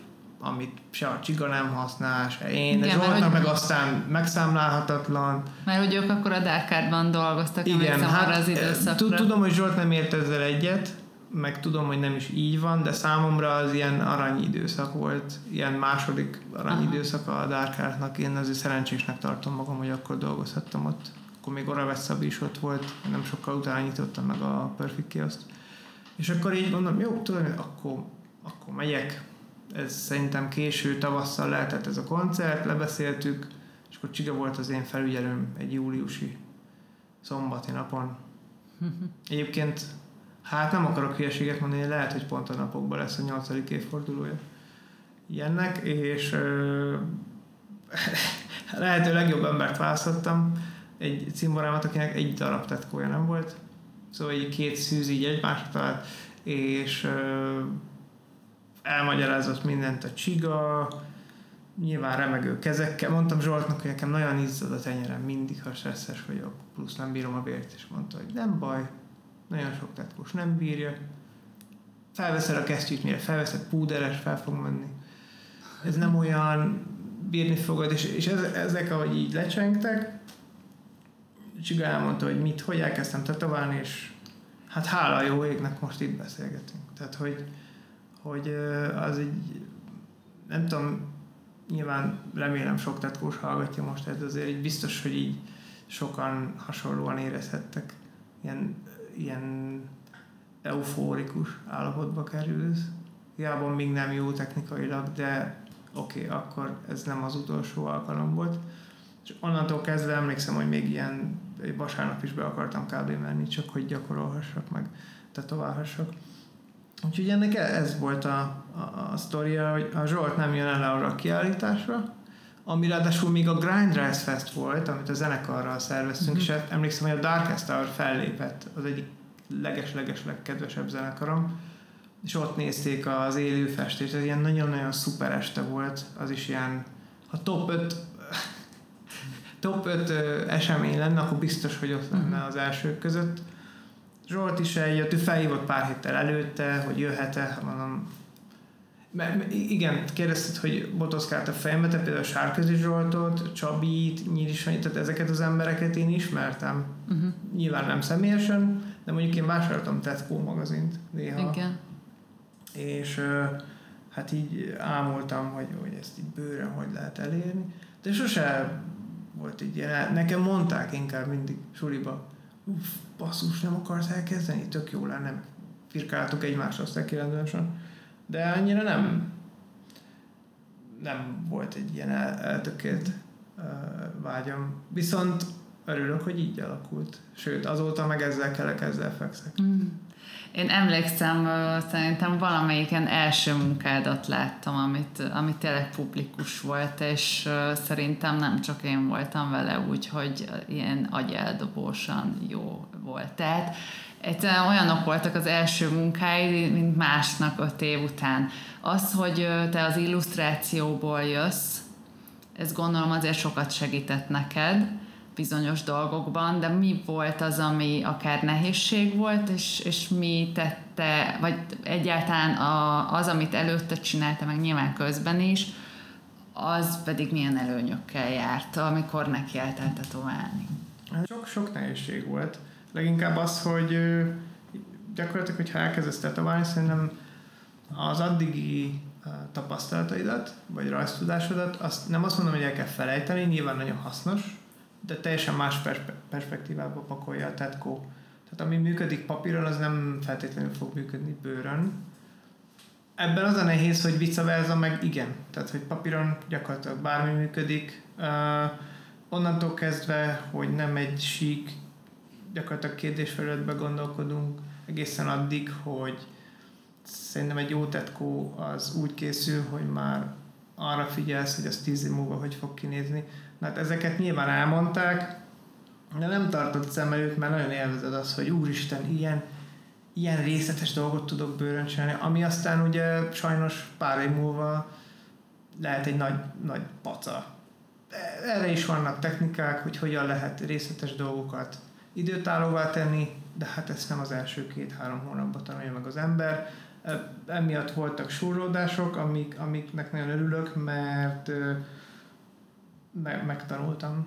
amit se a csiga nem használ, se én, Igen, Zsoltnak meg aztán megszámlálhatatlan. Mert hogy ők akkor a Dákárban dolgoztak, Igen, hát, arra az időszakra. Tudom, hogy Zsolt nem ért ezzel egyet, meg tudom, hogy nem is így van, de számomra az ilyen aranyidőszak volt, ilyen második aranyidőszak a Dárkárnak. Én azért szerencsésnek tartom magam, hogy akkor dolgozhattam ott. Akkor még Oravesz is ott volt, nem sokkal utána nyitottam meg a Perfect Kioszt. És akkor így mondom, jó, tudom, akkor, akkor megyek, ez szerintem késő tavasszal lehetett ez a koncert, lebeszéltük, és akkor Csiga volt az én felügyelőm egy júliusi szombati napon. Egyébként, hát nem akarok hülyeséget mondani, lehet, hogy pont a napokban lesz a nyolcadik évfordulója ilyennek, és ö, lehető legjobb embert választottam, egy cimborámat, akinek egy darab tetkója nem volt, szóval egy két szűz így egymásra talált, és ö, elmagyarázott mindent a csiga, nyilván remegő kezekkel. Mondtam Zsoltnak, hogy nekem nagyon izzad a tenyerem mindig, ha stresszes vagyok, plusz nem bírom a vért, és mondta, hogy nem baj, nagyon sok tetkós nem bírja. Felveszed a kesztyűt, mire felveszed, púderes, fel fog menni. Ez nem olyan, bírni fogod, és, és ez, ezek, ahogy így lecsengtek, Csiga elmondta, hogy mit, hogy elkezdtem tetoválni, és hát hála jó égnek most itt beszélgetünk. Tehát, hogy, hogy az egy, nem tudom, nyilván remélem sok tetkós hallgatja most, ez azért így biztos, hogy így sokan hasonlóan érezhettek. Ilyen, ilyen eufórikus állapotba kerülsz. Hiába még nem jó technikailag, de oké, okay, akkor ez nem az utolsó alkalom volt. És onnantól kezdve emlékszem, hogy még ilyen vasárnap is be akartam kb. menni, csak hogy gyakorolhassak meg, tetoválhassak. Úgyhogy ennek e- ez volt a, a, a sztoria, hogy a Zsolt nem jön el arra a kiállításra, ami ráadásul még a Grind Rise Fest volt, amit a zenekarral szerveztünk, mm-hmm. és emlékszem, hogy a Darkest Hour fellépett, az egyik leges-leges legkedvesebb zenekarom, és ott nézték az élő festést, ez ilyen nagyon-nagyon szuper este volt, az is ilyen, ha top 5 top 5 esemény lenne, akkor biztos, hogy ott lenne mhm. az elsők között. Zsolt is eljött, ő felhívott pár héttel előtte, hogy jöhet-e, mondom, mert igen, kérdezted, hogy botoszkált a fejembe, te például Sárközi Zsoltot, Csabit, Nyírisanyit, tehát ezeket az embereket én ismertem. Uh-huh. Nyilván nem személyesen, de mondjuk én vásároltam Tetco magazint néha. Igen. És hát így ámultam, hogy, hogy ezt így bőren hogy lehet elérni. De sose volt így ilyen. Nekem mondták inkább mindig suliba, uff, basszus, nem akarsz elkezdeni? Tök jó lenne. Firkáltuk egymást aztán kirendősen de annyira nem nem volt egy ilyen el, eltökélt uh, vágyam. Viszont örülök, hogy így alakult. Sőt, azóta meg ezzel kell ezzel fekszek. Mm. Én emlékszem, szerintem valamelyiken első munkádat láttam, amit, amit tényleg publikus volt, és szerintem nem csak én voltam vele úgy, hogy ilyen agyeldobósan jó volt. Tehát egyszerűen olyanok voltak az első munkáid, mint másnak öt év után. Az, hogy te az illusztrációból jössz, ez gondolom azért sokat segített neked bizonyos dolgokban, de mi volt az, ami akár nehézség volt, és, és mi tette, vagy egyáltalán a, az, amit előtte csinálta, meg nyilván közben is, az pedig milyen előnyökkel járt, amikor nekiálltál tetoválni? Sok, sok nehézség volt leginkább az, hogy gyakorlatilag, hogyha elkezdesz tetoválni, szerintem az addigi tapasztalataidat, vagy rajztudásodat, azt nem azt mondom, hogy el kell felejteni, nyilván nagyon hasznos, de teljesen más perspe- perspektívába pakolja a tetkó. Tehát ami működik papíron, az nem feltétlenül fog működni bőrön. Ebben az a nehéz, hogy vice versa meg igen. Tehát, hogy papíron gyakorlatilag bármi működik. Uh, onnantól kezdve, hogy nem egy sík gyakorlatilag kérdésfelületbe gondolkodunk egészen addig, hogy szerintem egy jó tetkó az úgy készül, hogy már arra figyelsz, hogy az tíz év múlva hogy fog kinézni. Hát ezeket nyilván elmondták, de nem tartott szem előtt, mert nagyon élvezed az, hogy úristen, ilyen, ilyen részletes dolgot tudok bőrön csinálni, ami aztán ugye sajnos pár év múlva lehet egy nagy, nagy paca. Erre is vannak technikák, hogy hogyan lehet részletes dolgokat időtállóvá tenni, de hát ezt nem az első két-három hónapban tanulja meg az ember. Emiatt voltak súrlódások, amik, amiknek nagyon örülök, mert me, megtanultam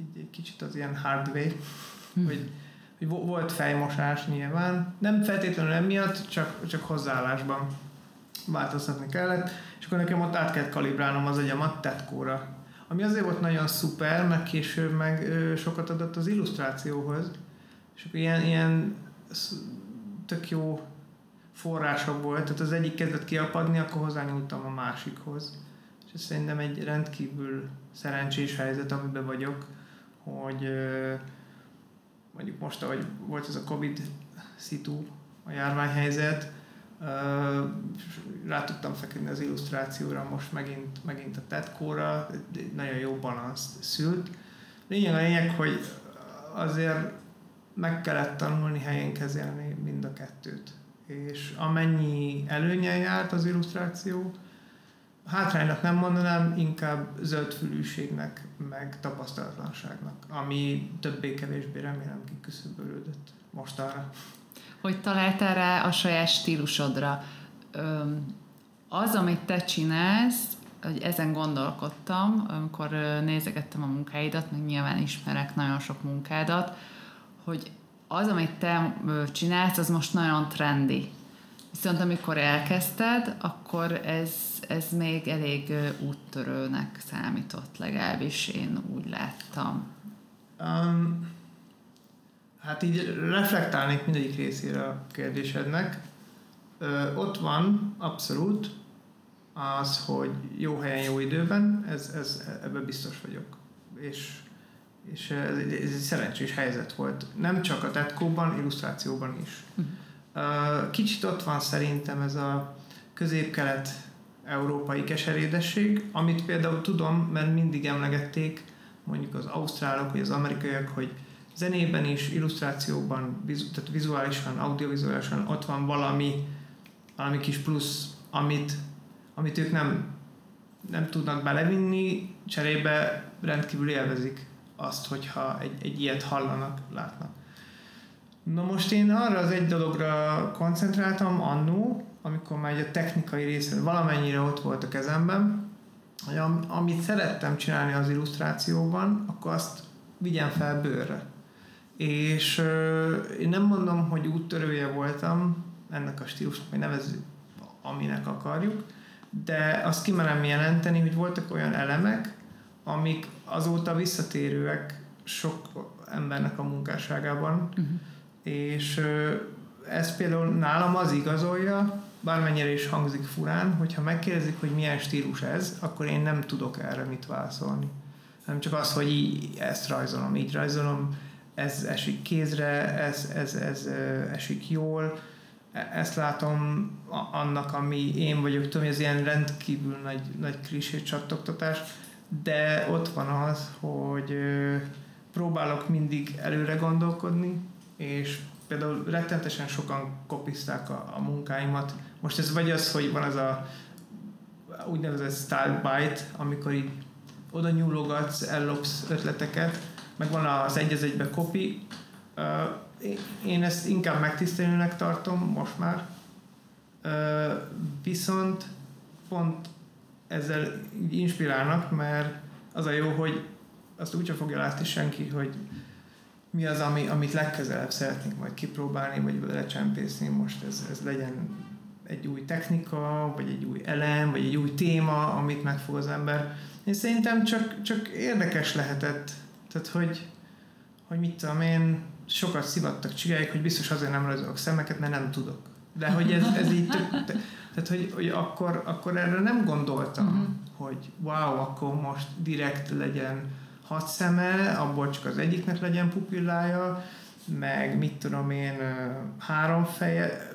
így egy kicsit az ilyen hard way, hm. hogy, hogy volt fejmosás nyilván. Nem feltétlenül emiatt, csak, csak hozzáállásban változtatni kellett, és akkor nekem ott át kellett kalibrálnom az agyamat tetkóra ami azért volt nagyon szuper, mert később meg ö, sokat adott az illusztrációhoz, és akkor ilyen, ilyen tök jó források volt, tehát az egyik kezdett kiapadni, akkor hozzányúltam a másikhoz. És ez szerintem egy rendkívül szerencsés helyzet, amiben vagyok, hogy mondjuk most, ahogy volt ez a Covid szitu, a járványhelyzet, rá tudtam feküdni az illusztrációra, most megint, megint a tetkóra, nagyon jó balanszt szült. Lényeg a lényeg, hogy azért meg kellett tanulni helyén kezelni mind a kettőt. És amennyi előnye járt az illusztráció, hátránynak nem mondanám, inkább zöldfülűségnek, meg tapasztalatlanságnak, ami többé-kevésbé remélem kiküszöbölődött mostanra hogy találtál rá a saját stílusodra. Az, amit te csinálsz, hogy ezen gondolkodtam, amikor nézegettem a munkáidat, meg nyilván ismerek nagyon sok munkádat, hogy az, amit te csinálsz, az most nagyon trendi. Viszont amikor elkezdted, akkor ez, ez még elég úttörőnek számított, legalábbis én úgy láttam. Um, Hát így reflektálnék mindegyik részére a kérdésednek. Ö, ott van abszolút az, hogy jó helyen, jó időben, ez, ez ebben biztos vagyok. És, és ez, ez egy szerencsés helyzet volt. Nem csak a tetkóban, illusztrációban is. Uh, kicsit ott van szerintem ez a közép-kelet európai keserédesség, amit például tudom, mert mindig emlegették mondjuk az ausztrálok vagy az amerikaiak, hogy zenében is, illusztrációban, tehát vizuálisan, audiovizuálisan ott van valami, valami kis plusz, amit, amit ők nem, nem tudnak belevinni, cserébe rendkívül élvezik azt, hogyha egy, egy ilyet hallanak, látnak. Na most én arra az egy dologra koncentráltam annó, amikor már a technikai része valamennyire ott volt a kezemben, hogy amit szerettem csinálni az illusztrációban, akkor azt vigyen fel bőrre. És euh, én nem mondom, hogy úttörője voltam ennek a stílusnak, vagy nevezzük, aminek akarjuk, de azt kimerem jelenteni, hogy voltak olyan elemek, amik azóta visszatérőek sok embernek a munkásságában, uh-huh. És ez például nálam az igazolja, bármennyire is hangzik furán, hogyha megkérdezik, hogy milyen stílus ez, akkor én nem tudok erre mit válaszolni. Nem csak az, hogy így, ezt rajzolom, így rajzolom, ez esik kézre, ez, ez, ez esik jól, e, ezt látom annak, ami én vagyok, tudom, ez ilyen rendkívül nagy, nagy klisé csattogtatás, de ott van az, hogy próbálok mindig előre gondolkodni, és például rettentesen sokan kopizták a, a munkáimat. Most ez vagy az, hogy van az a úgynevezett style bite, amikor így oda nyúlogatsz, ellopsz ötleteket, meg van az egy az egybe kopi. Én ezt inkább megtisztelőnek tartom most már, viszont pont ezzel inspirálnak, mert az a jó, hogy azt úgyse fogja látni senki, hogy mi az, ami, amit legközelebb szeretnénk majd kipróbálni, vagy lecsempészni, most ez, ez legyen egy új technika, vagy egy új elem, vagy egy új téma, amit megfog az ember. Én szerintem csak, csak érdekes lehetett. Tehát, hogy, hogy mit tudom én, sokat szivattak csigáik, hogy biztos azért nem rajzolok szemeket, mert nem tudok. De hogy ez, ez így tök, tehát, hogy, hogy akkor, akkor erre nem gondoltam, uh-huh. hogy wow, akkor most direkt legyen hat szeme, abból csak az egyiknek legyen pupillája, meg mit tudom én, három feje,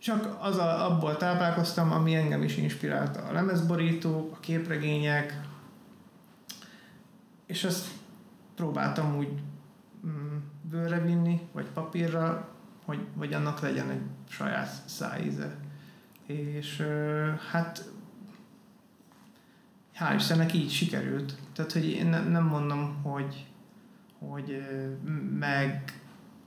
csak az a, abból táplálkoztam, ami engem is inspirálta. A lemezborítók, a képregények, és azt próbáltam úgy mm, bőre vinni, vagy papírra, hogy, hogy annak legyen egy saját szájíze. És hát hál' Istennek így sikerült. Tehát, hogy én nem mondom, hogy, hogy meg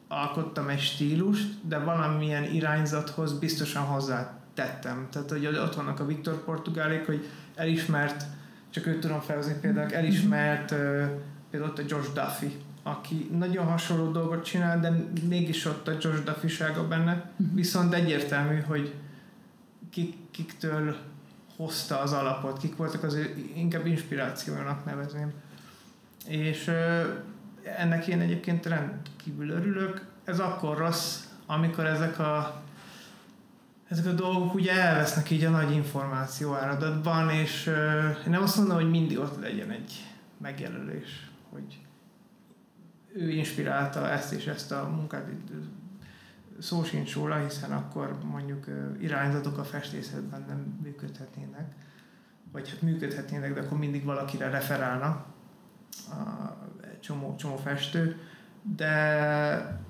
alkottam egy stílust, de valamilyen irányzathoz biztosan hozzá tettem. Tehát, hogy ott vannak a Viktor Portugálék, hogy elismert, csak őt tudom felhozni például, elismert például ott a Josh Duffy, aki nagyon hasonló dolgot csinál, de mégis ott a Josh duffy benne, mhm. viszont egyértelmű, hogy kik, kiktől hozta az alapot, kik voltak az ő inkább inspirációnak nevezném. És ennek én egyébként rendkívül örülök. Ez akkor rossz, amikor ezek a ezek a dolgok ugye elvesznek így a nagy információ áradatban, és én nem azt mondom, hogy mindig ott legyen egy megjelölés, hogy ő inspirálta ezt és ezt a munkát, szó sincs róla, hiszen akkor mondjuk irányzatok a festészetben nem működhetnének, vagy hát működhetnének, de akkor mindig valakire referálna egy csomó, csomó festő, de,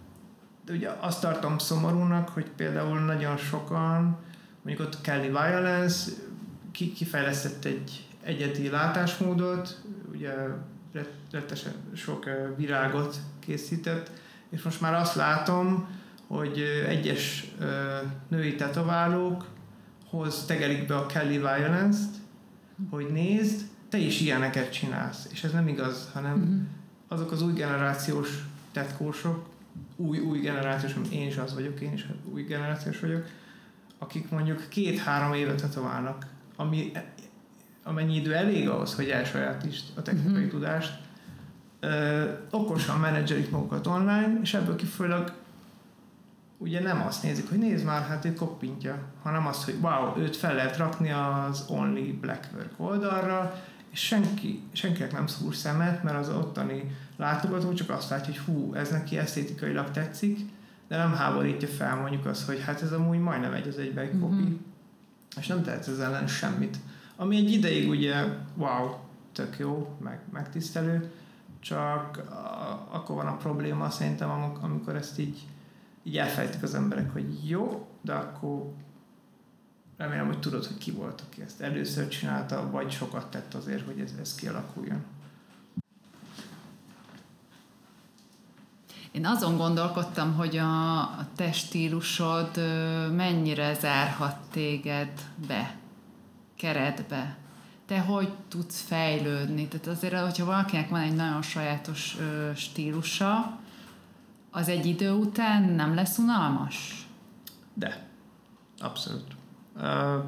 de ugye azt tartom szomorúnak, hogy például nagyon sokan, mondjuk ott Kelly Violence ki, kifejlesztett egy egyedi látásmódot, ugye rettesen sok virágot készített, és most már azt látom, hogy egyes női tetoválókhoz tegelik be a Kelly Violence-t, hogy nézd, te is ilyeneket csinálsz. És ez nem igaz, hanem uh-huh. azok az új generációs tetkósok, új, új generációs, én is az vagyok, én is új generációs vagyok, akik mondjuk két-három évet tetoválnak, ami amennyi idő elég ahhoz, hogy elsajátítsd a technikai uh-huh. tudást, ö, okosan menedzselik magukat online, és ebből kifolyólag ugye nem azt nézik, hogy nézd már, hát ő koppintja, hanem azt, hogy wow, őt fel lehet rakni az Only Blackwork oldalra, és senki, senkinek nem szúr szemet, mert az ottani látogató csak azt látja, hogy hú, ez neki esztétikailag tetszik, de nem háborítja fel mondjuk az, hogy hát ez amúgy majdnem egy az egybe egy kopi, mm-hmm. és nem tehetsz ezzel ellen semmit. Ami egy ideig ugye, wow, tök jó, meg, megtisztelő, csak a, akkor van a probléma szerintem, amikor ezt így így elfelejtik az emberek, hogy jó, de akkor remélem, hogy tudod, hogy ki volt, aki ezt először csinálta, vagy sokat tett azért, hogy ez, ez kialakuljon. Én azon gondolkodtam, hogy a, a mennyire zárhat téged be, keretbe. Te hogy tudsz fejlődni? Tehát azért, hogyha valakinek van egy nagyon sajátos stílusa, az egy idő után nem lesz unalmas? De. Abszolút. Uh,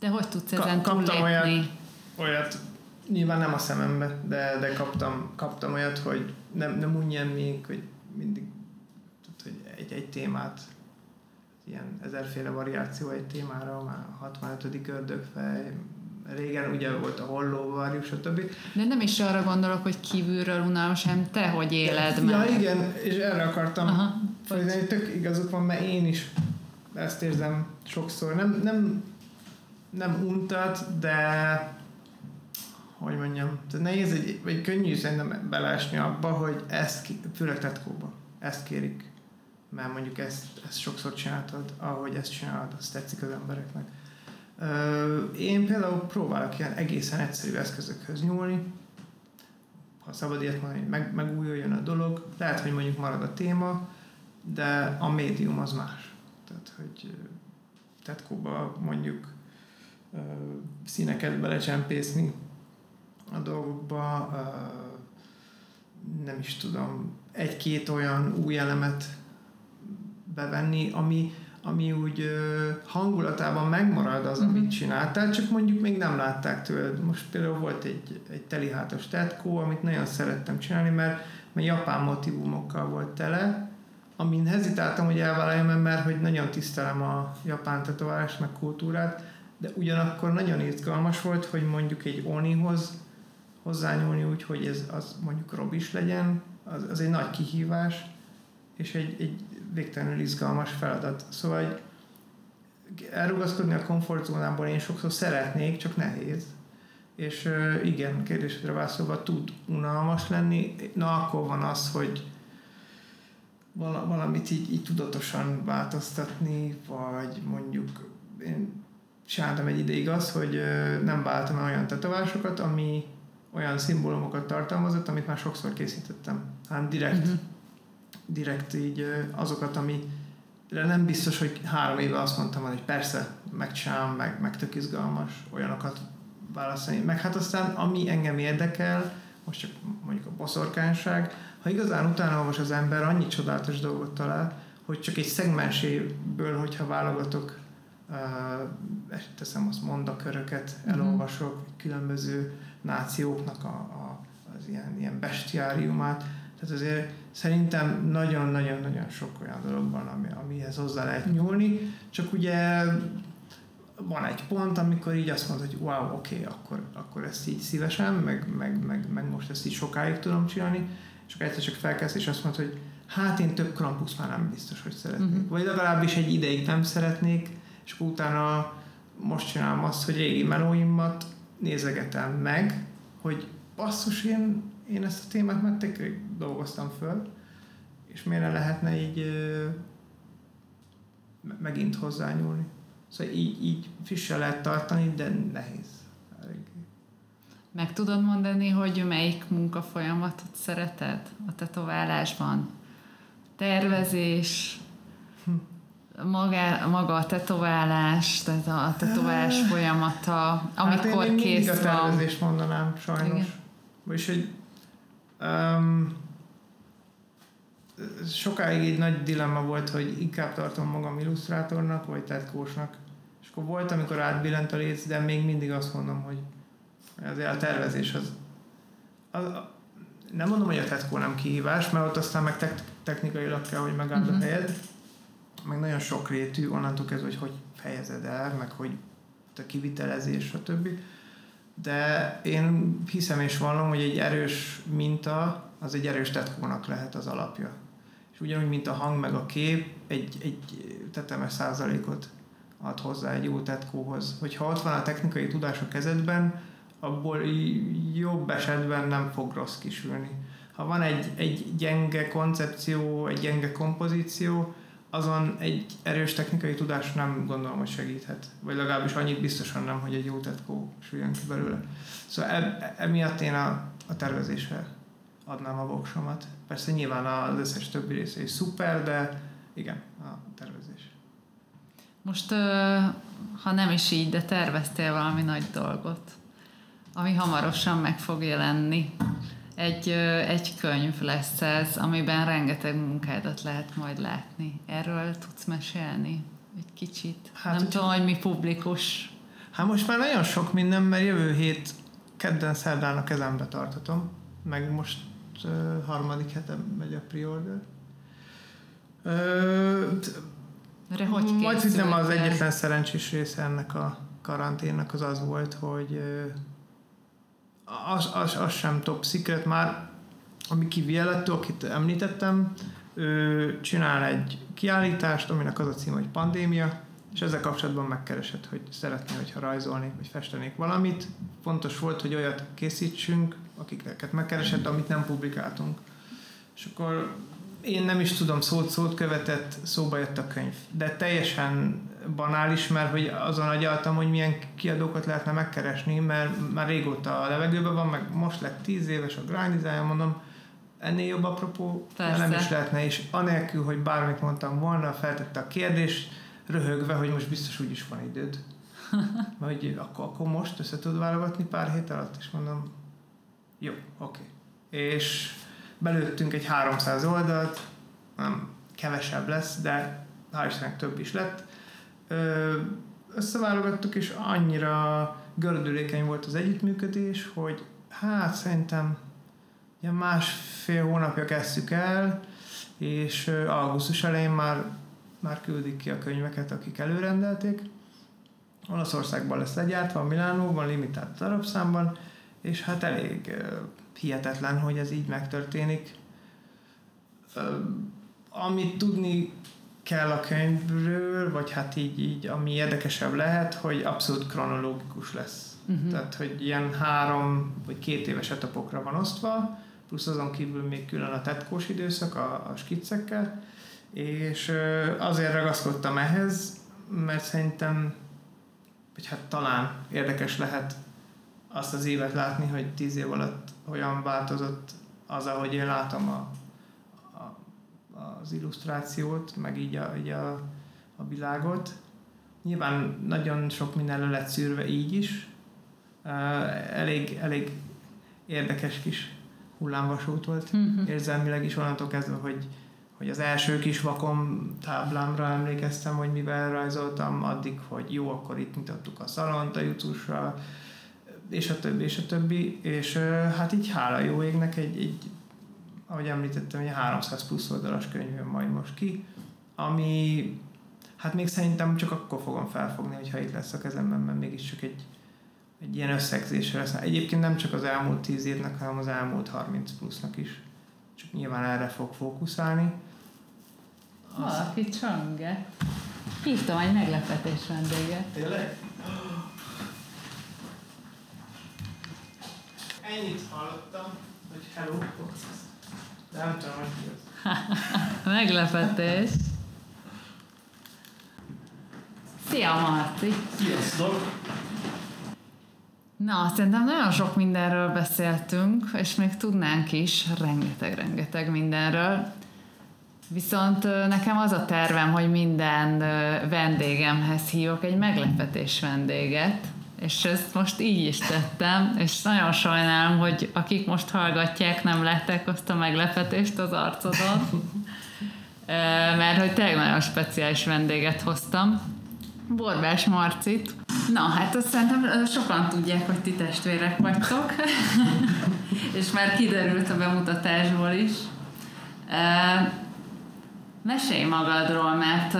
De hogy tudsz ezen ka- túllépni? Olyat, olyat, nyilván nem a szemembe, de, de kaptam, kaptam olyat, hogy nem, nem unjen még, hogy mindig tudod, hogy egy, egy témát ilyen ezerféle variáció egy témára, már 65. ördögfej, régen ugye volt a hollóvarjú, stb. De nem is arra gondolok, hogy kívülről unalmas, hanem te hogy éled meg. Ja igen, és erre akartam Aha, hogy tök igazuk van, mert én is ezt érzem sokszor. Nem, nem, nem untat, de hogy mondjam, tehát nehéz, egy, vagy könnyű szerintem beleesni abba, hogy ezt, főleg tetkóba, ezt kérik. Mert mondjuk ezt, ezt sokszor csináltad, ahogy ezt csinálod, azt tetszik az embereknek. Én például próbálok ilyen egészen egyszerű eszközökhöz nyúlni, ha szabad ilyet mondani, hogy meg, megújuljon a dolog, lehet, hogy mondjuk marad a téma, de a médium az más. Tehát, hogy tetkóba mondjuk színeket belecsempészni a dolgokba, nem is tudom, egy-két olyan új elemet bevenni, ami, ami úgy hangulatában megmarad az, amit mhm. csináltál, csak mondjuk még nem látták tőled. Most például volt egy, egy telihátos tetkó, amit nagyon szerettem csinálni, mert, mert japán motivumokkal volt tele, amin hezitáltam, hogy elvállaljam, mert hogy nagyon tisztelem a japán tetoválást, meg kultúrát, de ugyanakkor nagyon izgalmas volt, hogy mondjuk egy onihoz hozzányúlni úgy, hogy ez az mondjuk robis legyen, az, az egy nagy kihívás, és egy, egy végtelenül izgalmas feladat. Szóval hogy elrugaszkodni a komfortzónából én sokszor szeretnék, csak nehéz. És igen, kérdésre válaszolva tud unalmas lenni. Na, akkor van az, hogy valamit így, így tudatosan változtatni, vagy mondjuk én csináltam egy ideig az, hogy nem váltam olyan tetovásokat, ami olyan szimbólumokat tartalmazott, amit már sokszor készítettem. Hát direkt, uh-huh. Direkt így azokat, ami nem biztos, hogy három éve azt mondtam, hogy persze, megcsinálom, meg, meg tök izgalmas olyanokat választani. Meg hát aztán, ami engem érdekel, most csak mondjuk a boszorkányság, ha igazán utána olvas az ember, annyi csodálatos dolgot talál, hogy csak egy szegmenséből, hogyha válogatok, uh, teszem azt mondaköröket, mhm. elolvasok, különböző nációknak a, a, az ilyen, ilyen bestiáriumát, tehát azért szerintem nagyon-nagyon-nagyon sok olyan dolog van, ami, amihez hozzá lehet nyúlni, csak ugye van egy pont, amikor így azt mondod, hogy wow, oké, okay, akkor, akkor ezt így szívesen, meg, meg, meg, meg most ezt így sokáig tudom csinálni, és akkor egyszer csak felkezd, és azt mondod, hogy hát én több Krampus már nem biztos, hogy szeretnék. Uh-huh. Vagy legalábbis egy ideig nem szeretnék, és akkor utána most csinálom azt, hogy régi melóimmat nézegetem meg, hogy basszus, én, én ezt a témát már tényleg dolgoztam föl, és miért lehetne így megint hozzányúlni. Szóval így, így frissre lehet tartani, de nehéz. Meg tudod mondani, hogy melyik munkafolyamatot szereted a tetoválásban? Tervezés, maga, maga a tetoválás, tehát a tetoválás folyamata, amikor hát én kész van. a tervezést mondanám, sajnos. Igen. Vagyis, hogy um, sokáig egy nagy dilemma volt, hogy inkább tartom magam illusztrátornak, vagy tetkósnak. És akkor volt, amikor átbillent a léc, de még mindig azt mondom, hogy azért a tervezés az, az nem mondom, hogy a tetkó nem kihívás, mert ott aztán meg tek, technikailag kell, hogy megáll uh-huh. a mhm. helyed, meg nagyon sok rétű, onnantól kezdve, hogy hogy fejezed el, meg hogy a kivitelezés, stb. De én hiszem és vallom, hogy egy erős minta, az egy erős tetkónak lehet az alapja. És ugyanúgy, mint a hang meg a kép, egy, egy tetemes százalékot ad hozzá egy jó tetkóhoz. Hogyha ott van a technikai tudás a kezedben, abból jobb esetben nem fog rossz kisülni. Ha van egy, egy gyenge koncepció, egy gyenge kompozíció, azon egy erős technikai tudás nem gondolom, hogy segíthet. Vagy legalábbis annyit biztosan nem, hogy egy jó tetkó süljön ki belőle. Szóval e, emiatt én a, a tervezésre adnám a voksomat. Persze nyilván az összes többi része is szuper, de igen, a tervezés. Most, ha nem is így, de terveztél valami nagy dolgot, ami hamarosan meg fog jelenni. Egy, egy könyv lesz ez, amiben rengeteg munkádat lehet majd látni. Erről tudsz mesélni egy kicsit? Hát, nem tudom, hogy mi publikus. Hát most már nagyon sok minden, mert jövő hét kedden szerdán a kezembe tartatom, meg most uh, harmadik hetem megy a pre-order. Uh, hogy Majd hiszem az egyetlen szerencsés része ennek a karanténnak az az volt, hogy uh, az, az, az sem top secret már, ami Violetto, akit említettem, ő csinál egy kiállítást, aminek az a cím, hogy pandémia, és ezzel kapcsolatban megkeresett, hogy szeretné, hogyha rajzolnék, vagy festenék valamit. Fontos volt, hogy olyat készítsünk, akiket megkeresett, amit nem publikáltunk. És akkor én nem is tudom, szót-szót követett, szóba jött a könyv. De teljesen banális, mert hogy azon agyaltam, hogy milyen kiadókat lehetne megkeresni, mert már régóta a levegőben van, meg most lett tíz éves a grind design, mondom, ennél jobb apropó nem is lehetne, és anélkül, hogy bármit mondtam volna, feltette a kérdést, röhögve, hogy most biztos úgy is van időd. hogy akkor, akkor most össze tud válogatni pár hét alatt, és mondom, jó, oké. Okay. És belőttünk egy 300 oldalt, nem kevesebb lesz, de hál' Istennek több is lett. Összeválogattuk, és annyira gördülékeny volt az együttműködés, hogy hát szerintem ilyen másfél hónapja kezdtük el, és augusztus elején már, már küldik ki a könyveket, akik előrendelték. Olaszországban lesz legyártva, Milánóban, limitált darabszámban, és hát elég hihetetlen, hogy ez így megtörténik. Amit tudni kell a könyvről, vagy hát így, így ami érdekesebb lehet, hogy abszolút kronológikus lesz. Uh-huh. Tehát, hogy ilyen három vagy két éves etapokra van osztva, plusz azon kívül még külön a tetkós időszak a, a skiccekkel, és azért ragaszkodtam ehhez, mert szerintem, hogy hát talán érdekes lehet azt az évet látni, hogy tíz év alatt olyan változott az, ahogy én látom a, az illusztrációt, meg így a, így a, a világot. Nyilván nagyon sok minden le lett szűrve így is. Elég, elég érdekes kis hullámvasút volt uh-huh. érzelmileg is onnantól kezdve, hogy, hogy az első kis vakom táblámra emlékeztem, hogy mivel rajzoltam, addig, hogy jó, akkor itt mutattuk a szalont a jutusra, és a többi, és a többi, és hát így hála jó égnek egy, egy ahogy említettem, egy 300 plusz oldalas könyv jön majd most ki, ami hát még szerintem csak akkor fogom felfogni, hogyha itt lesz a kezemben, mert mégiscsak egy, egy ilyen összegzésre lesz. Egyébként nem csak az elmúlt 10 évnek, hanem az elmúlt 30 plusznak is. Csak nyilván erre fog fókuszálni. Valaki csönge. Hívtam egy meglepetés vendéget. Tényleg? Ennyit hallottam, hogy hello, de nem tudom, hogy. Meglepetés. Szia, Marci! Sziasztok! Na, szerintem nagyon sok mindenről beszéltünk, és még tudnánk is rengeteg-rengeteg mindenről. Viszont nekem az a tervem, hogy minden vendégemhez hívok egy meglepetés vendéget, és ezt most így is tettem, és nagyon sajnálom, hogy akik most hallgatják, nem lettek azt a meglepetést az arcodon, mert hogy tényleg nagyon speciális vendéget hoztam. Borbás Marcit. Na, hát azt szerintem sokan tudják, hogy ti testvérek vagytok, és már kiderült a bemutatásból is. Mesélj magadról, mert,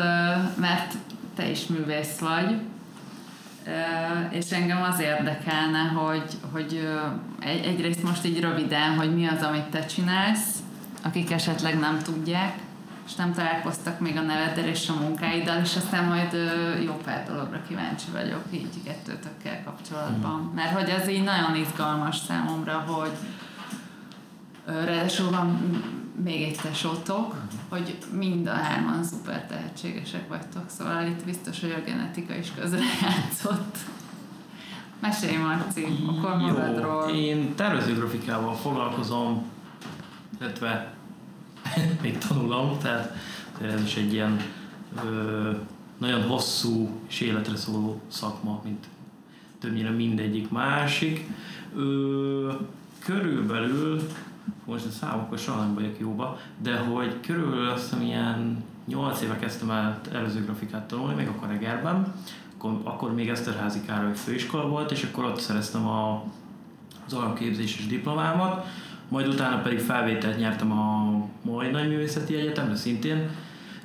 mert te is művész vagy, és engem az érdekelne, hogy, hogy egyrészt most így röviden, hogy mi az, amit te csinálsz, akik esetleg nem tudják, és nem találkoztak még a neveddel és a munkáiddal, és aztán majd jó pár dologra kíváncsi vagyok így kettőtökkel kapcsolatban. Mm. Mert hogy ez így nagyon izgalmas számomra, hogy ráadásul van még egy tesótok, uh-huh. hogy mind a hárman szuper tehetségesek vagytok, szóval itt biztos, hogy a genetika is közrejátszott. Mesélj Marci, akkor magadról. Én tervezőgrafikával foglalkozom illetve még tanulom, tehát ez is egy ilyen ö, nagyon hosszú és életre szóló szakma, mint többnyire mindegyik másik. Ö, körülbelül, most a számokkal soha nem vagyok jóba, de hogy körülbelül azt hiszem ilyen 8 éve kezdtem el előző grafikát tanulni, még a Karegerben, akkor, akkor még Eszterházi Károly főiskola volt, és akkor ott szereztem a, az alapképzéses diplomámat, majd utána pedig felvételt nyertem a Majd Nagy Művészeti Egyetemre szintén.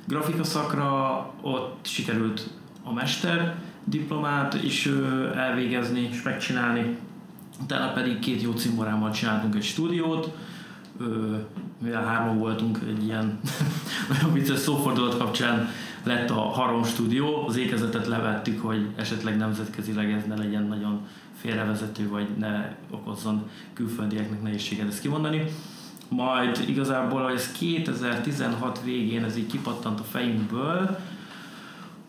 Grafika szakra ott sikerült a mester diplomát is elvégezni és megcsinálni. Utána pedig két jó cimborámmal csináltunk egy stúdiót, mivel hárman voltunk egy ilyen nagyon vicces szófordulat kapcsán lett a Harom stúdió, az ékezetet levettük, hogy esetleg nemzetközileg ez ne legyen nagyon félrevezető, vagy ne okozzon külföldieknek nehézséget ezt kimondani. Majd igazából ez 2016 végén ez így kipattant a fejünkből,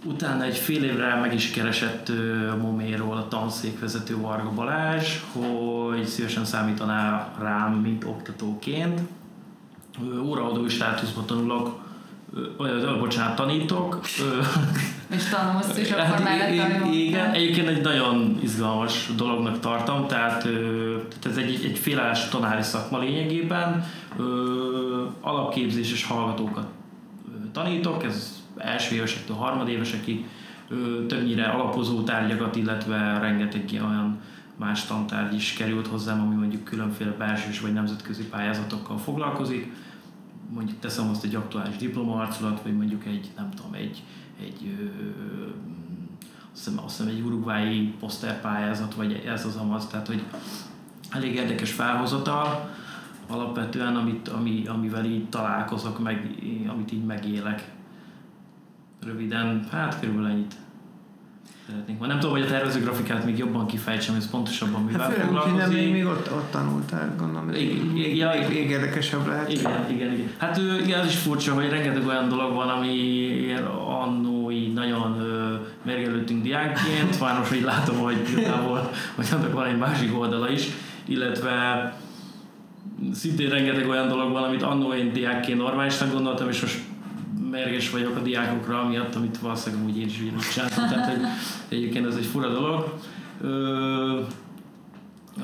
Utána egy fél évre meg is keresett Moméról a tanszékvezető Varga Balázs, hogy szívesen számítaná rám, mint oktatóként. Óraadói státuszban tanulok, ö, bocsánat, tanítok. És tanulsz is akkor hát, mellett Igen, egyébként egy nagyon izgalmas dolognak tartom, tehát, tehát ez egy, egy félállás tanári szakma lényegében. Alapképzés és hallgatókat tanítok, ez első évesektől harmadévesekig többnyire alapozó tárgyakat, illetve rengeteg olyan más tantárgy is került hozzám, ami mondjuk különféle belsős vagy nemzetközi pályázatokkal foglalkozik. Mondjuk teszem azt egy aktuális diplomaarculat, vagy mondjuk egy, nem tudom, egy, egy ö, azt hiszem, azt hiszem egy urugvái poszterpályázat, vagy ez az amaz, tehát hogy elég érdekes felhozatal alapvetően, amit, ami, amivel így találkozok, meg, amit így megélek röviden, hát körülbelül ennyit szeretnénk. Ma nem tudom, hogy a tervező grafikát még jobban kifejtsem, ez pontosabban mivel hát főleg, foglalkozik. Nem, még, még ott, ott tanultál, gondolom, ez igen, még, ja, még, érdekesebb lehet. Igen, igen, igen. Hát igen, az is furcsa, hogy rengeteg olyan dolog van, ami annó így nagyon mergelődtünk diákként, most hogy látom, hogy igazából, hogy annak van egy másik oldala is, illetve szintén rengeteg olyan dolog van, amit annó én diákként normálisnak gondoltam, és most mérges vagyok a diákokra, amiatt, amit valószínűleg úgy én is ugyanúgy csináltam, tehát hogy egyébként ez egy fura dolog.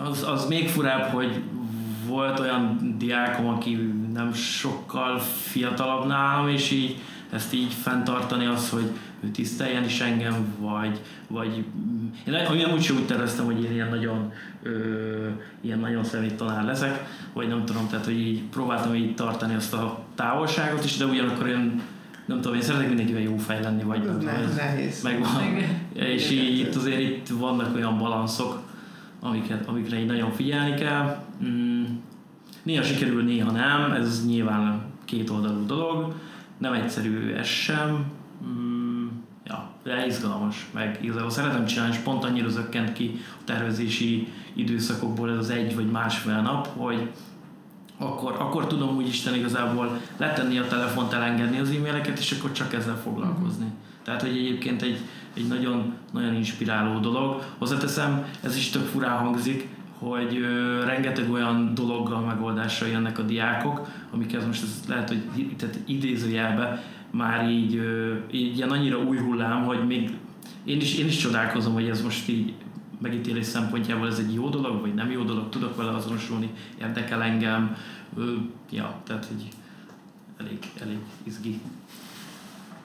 Az, az még furább, hogy volt olyan diákom, aki nem sokkal fiatalabb nálam, és így ezt így fenntartani az, hogy ő tiszteljen is engem, vagy, vagy én, én úgy sem úgy terveztem, hogy én ilyen nagyon, ö, ilyen nagyon szemét tanár leszek, vagy nem tudom, tehát hogy így próbáltam így tartani azt a távolságot is, de ugyanakkor én nem tudom, én szeretek mindenkivel jó fej lenni, vagy nem tudom, nehéz. Megvan. És így itt azért itt vannak olyan balanszok, amiket, amikre így nagyon figyelni kell. Mm, néha sikerül, néha nem, ez nyilván két oldalú dolog, nem egyszerű ez sem, mm, ja, de izgalmas, meg igazából szeretem csinálni, és pont annyira zökkent ki a tervezési időszakokból ez az egy vagy másfél nap, hogy akkor, akkor tudom úgy Isten igazából letenni a telefont, elengedni az e-maileket, és akkor csak ezzel foglalkozni. Uh-huh. Tehát, hogy egyébként egy, egy nagyon, nagyon inspiráló dolog. Hozzáteszem, ez is tök furán hangzik, hogy ö, rengeteg olyan dologgal megoldásra jönnek a diákok, amiket most ez lehet, hogy tehát idézőjelbe már így, ö, így ilyen annyira új hullám, hogy még én is, én is csodálkozom, hogy ez most így megítélés szempontjából ez egy jó dolog, vagy nem jó dolog, tudok vele azonosulni, érdekel engem, ja, tehát hogy elég, elég izgi.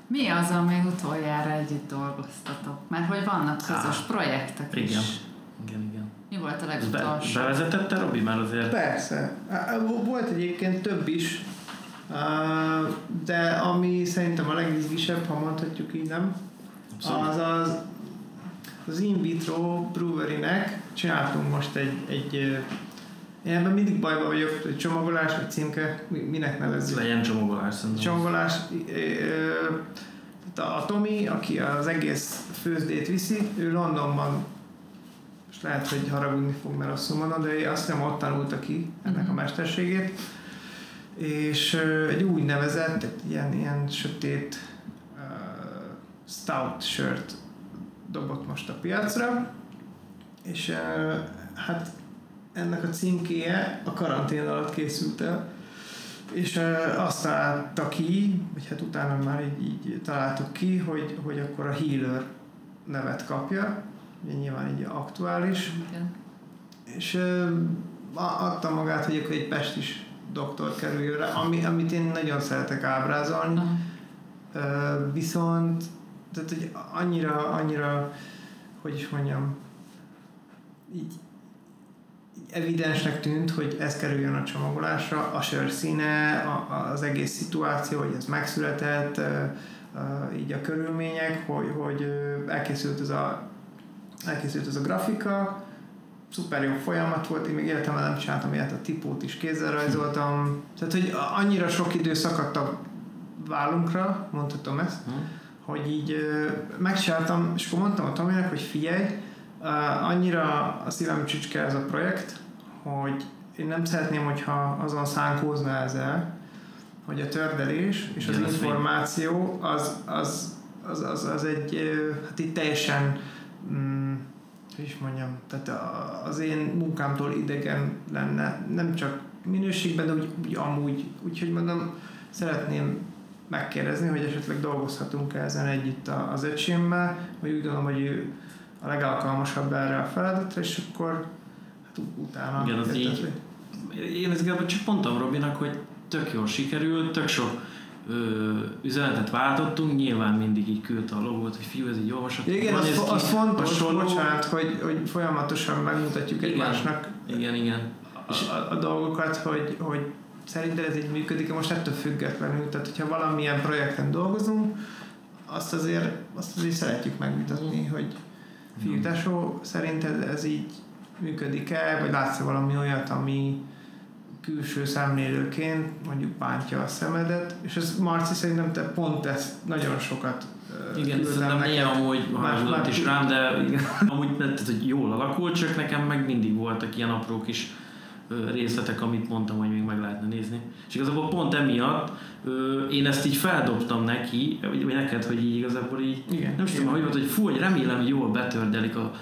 Mi az, ami utoljára együtt dolgoztatok? Mert hogy vannak közös Há, projektek igen. is. Igen, igen. Mi volt a legutolsó? Be, bevezetette Robi már azért? Persze. Volt egyébként több is, de ami szerintem a legizgisebb, ha mondhatjuk így, nem? Abszolút. Az az az in vitro brewery-nek csináltunk most egy, egy én ebben mindig bajban vagyok, hogy csomagolás, vagy címke, minek nevezzük? Legyen csomagolás szerintem. Csomagolás. A Tomi, aki az egész főzdét viszi, ő Londonban most lehet, hogy haragudni fog, mert azt mondom, de azt hiszem ott tanulta ki ennek a mhm. mesterségét. És egy úgynevezett, egy ilyen, ilyen sötét uh, stout shirt dobott most a piacra, és hát ennek a címkéje a karantén alatt készült el, és azt találta ki, vagy hát utána már így, így találtuk ki, hogy, hogy akkor a healer nevet kapja, nyilván így aktuális. Igen. És adta magát, hogy akkor egy pestis doktor kerüljön rá, ami, amit én nagyon szeretek ábrázolni. Uh-huh. Viszont tehát, hogy annyira, annyira, hogy is mondjam, így, evidensnek tűnt, hogy ez kerüljön a csomagolásra, a sör színe, a, az egész szituáció, hogy ez megszületett, így a körülmények, hogy, hogy elkészült ez a, elkészült ez a grafika, szuper jó folyamat volt, én még életemben nem csináltam ilyet, a tipót is kézzel rajzoltam, tehát hogy annyira sok idő szakadt a vállunkra, mondhatom ezt, hmm. Hogy így megcsináltam, és akkor mondtam a Tominek, hogy figyelj, annyira a szívem csücske ez a projekt, hogy én nem szeretném, hogyha azon szánkózna ezzel, hogy a tördelés és az információ az, az, az, az, az egy, hát itt teljesen mm, hogy is mondjam, tehát az én munkámtól idegen lenne, nem csak minőségben, de úgy, úgy amúgy. Úgyhogy mondom, szeretném megkérdezni, hogy esetleg dolgozhatunk ezen együtt az öcsémmel, vagy úgy gondolom, hogy ő a legalkalmasabb erre a feladatra, és akkor hát utána... Igen, az így. Én ezt csak mondtam Robinak, hogy tök jól sikerült, tök sok ö, üzenetet váltottunk, nyilván mindig így küldte a logót, hogy fiú, ez így olvasható. Igen, az, az, az fontos, hasonló. bocsánat, hogy, hogy folyamatosan megmutatjuk igen, egymásnak igen, igen. A, a, a dolgokat, hogy, hogy szerinted ez így működik, most ettől függetlenül, tehát hogyha valamilyen projekten dolgozunk, azt azért, azt azért szeretjük megmutatni, hogy fiútásó, szerinted ez így működik-e, vagy látsz valami olyat, ami, külső szemlélőként mondjuk bántja a szemedet, és ez Marci szerintem te pont ezt nagyon sokat igen, szerintem néha amúgy hajlott is rám, de igen, amúgy tehát, hogy jól alakult, csak nekem meg mindig voltak ilyen apró kis részletek, amit mondtam, hogy még meg lehetne nézni. És igazából pont emiatt én ezt így feldobtam neki, vagy neked, hogy így igazából így, igen, nem is tudom, hogy volt, hogy fú, hogy remélem, hogy jól betördelik a,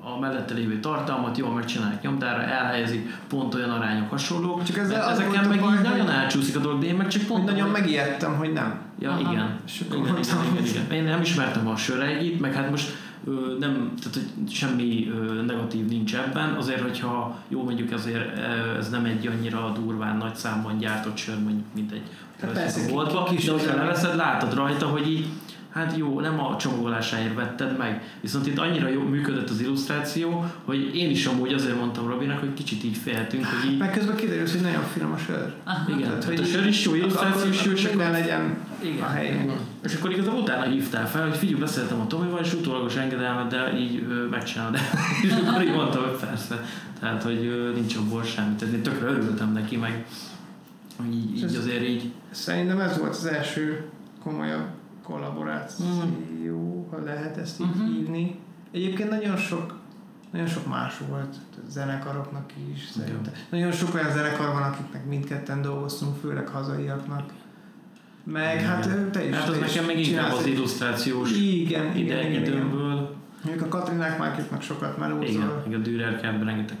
a mellette lévő tartalmat, jól megcsinálják nyomdára, elhelyezik pont olyan arányok hasonlók. Csak ezzel ezeken meg baj, így nagyon elcsúszik a dolog, de én meg csak pont... Nagyon megijedtem, hogy nem. Ja, Aha. igen. Igen, igen, igen, igen. Én nem ismertem a söregyit, meg hát most nem, tehát hogy semmi negatív nincs ebben, azért, hogyha jó mondjuk azért ez nem egy annyira durván nagy számban gyártott sör, mondjuk, mint egy hát persze, boltba, de hogyha leveszed, látod rajta, hogy így hát jó, nem a csomagolásáért vetted meg, viszont itt annyira jó működött az illusztráció, hogy én is amúgy azért mondtam Robinak, hogy kicsit így féltünk, hogy így... Meg közben kiderült, hogy nagyon finom a sör. Aha. Igen, tehát, hogy a sör is jó, illusztráció is jó, és akkor legyen igen, a helyén. És akkor igazából utána hívtál fel, hogy figyelj, beszéltem a Tomival, és utólagos engedelmet, de így ö, megcsinálod. és akkor így mondtam, hogy persze. Tehát, hogy ö, nincs abból semmi. Tehát én tökre örültem neki, meg így, így azért így. Szerintem ez volt az első komolyabb kollaboráció, ha lehet ezt így uh-huh. hívni. Egyébként nagyon sok nagyon sok más volt, zenekaroknak is szerintem. Nagyon sok olyan zenekar van, akiknek mindketten dolgoztunk, főleg hazaiaknak. Meg igen. hát te is. Hát az nekem meg inkább az illusztrációs igen, igen, igen. Mondjuk a Katrinák már sokat melózol. Igen, igen a Dürer Camp rengeteg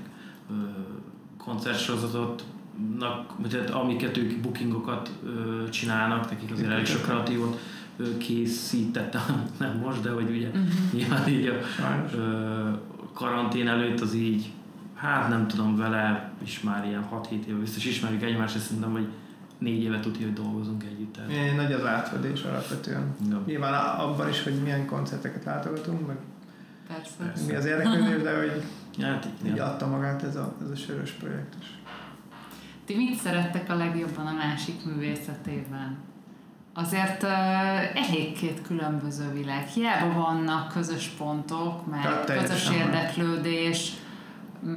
koncertsorozatot tehát amiket ők bookingokat ö, csinálnak, nekik azért elég sok kreatívot készítettem, nem most, de hogy ugye uh-huh. nyilván így a ö, karantén előtt az így, hát nem tudom, vele is már ilyen 6-7 éve biztos ismerjük egymást, és szerintem, hogy négy évet tudja, hogy dolgozunk együtt. Tehát. Nagy az átfedés alapvetően. Ja. Nyilván abban is, hogy milyen koncerteket látogatunk, meg Persze. Persze. mi az érdeklődés, de hogy hát, így adta magát ez a, ez a sörös projekt is. Ti mit szerettek a legjobban a másik művészetében? Azért uh, elég két különböző világ. Hiába vannak közös pontok, meg közös érdeklődés,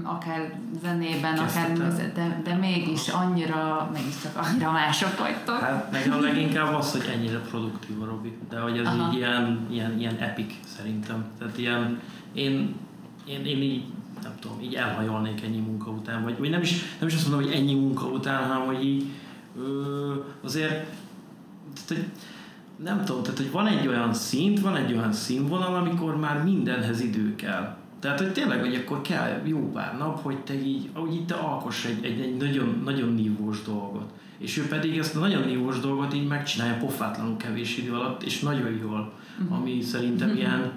akár zenében, akár de, de mégis annyira, mégis csak annyira mások vagytok. Hát meg a leginkább az, hogy ennyire produktív a Robi, de hogy ez Aha. így ilyen, ilyen, ilyen epic szerintem. Tehát ilyen, én, én, én így nem tudom, így elhajolnék ennyi munka után, vagy, vagy nem, is, nem is azt mondom, hogy ennyi munka után, hanem hogy így ö, azért tehát, hogy nem tudom, tehát hogy van egy olyan szint, van egy olyan színvonal, amikor már mindenhez idő kell. Tehát, hogy tényleg, hogy akkor kell jó pár nap, hogy te így, ahogy itt te alkoss egy, egy, egy nagyon, nagyon nívós dolgot. És ő pedig ezt a nagyon nívós dolgot így megcsinálja pofátlanul kevés idő alatt, és nagyon jól, uh-huh. ami szerintem uh-huh. ilyen,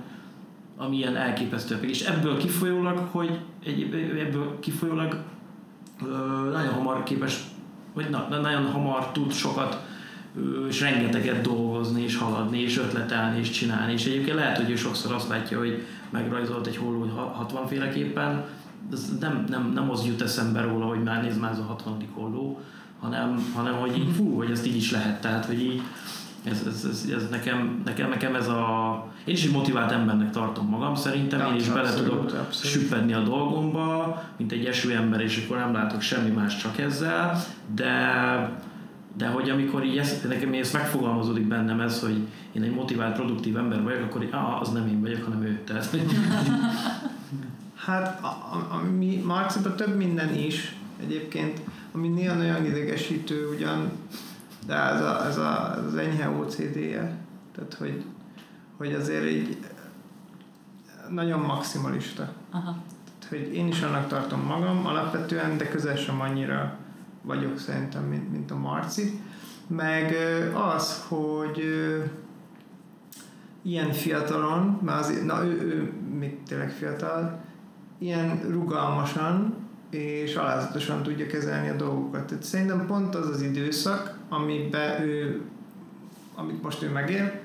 ami ilyen elképesztő. És ebből kifolyólag, hogy egy, ebből kifolyólag nagyon hamar képes, vagy na, nagyon hamar tud sokat és rengeteget dolgozni, és haladni, és ötletelni, és csinálni. És egyébként lehet, hogy ő sokszor azt látja, hogy megrajzolt egy holló 60 féleképpen, ez nem, nem, nem az jut eszembe róla, hogy már nézd már ez a 60. holló, hanem, hanem hogy így fú, hogy ezt így is lehet. Tehát, hogy így ez, ez, ez, ez nekem, nekem, nekem ez a... Én is egy motivált embernek tartom magam, szerintem én is bele tudok abszolút. süppedni a dolgomba, mint egy eső ember, és akkor nem látok semmi más csak ezzel, de de hogy amikor így ezt, nekem ez megfogalmazódik bennem ez, hogy én egy motivált, produktív ember vagyok, akkor így, ah, az nem én vagyok, hanem ő. Tehát, hát, ami Marciban több minden is egyébként, ami néha nagyon idegesítő ugyan, de ez, a, ez a, az enyhe OCD-je. Tehát, hogy, hogy azért így nagyon maximalista. Aha. Tehát, hogy én is annak tartom magam alapvetően, de közel sem annyira vagyok szerintem, mint, mint a Marci. Meg az, hogy ilyen fiatalon, mert azért, na ő, ő még tényleg fiatal, ilyen rugalmasan és alázatosan tudja kezelni a dolgokat. Tehát szerintem pont az az időszak, amiben ő, amit most ő megél,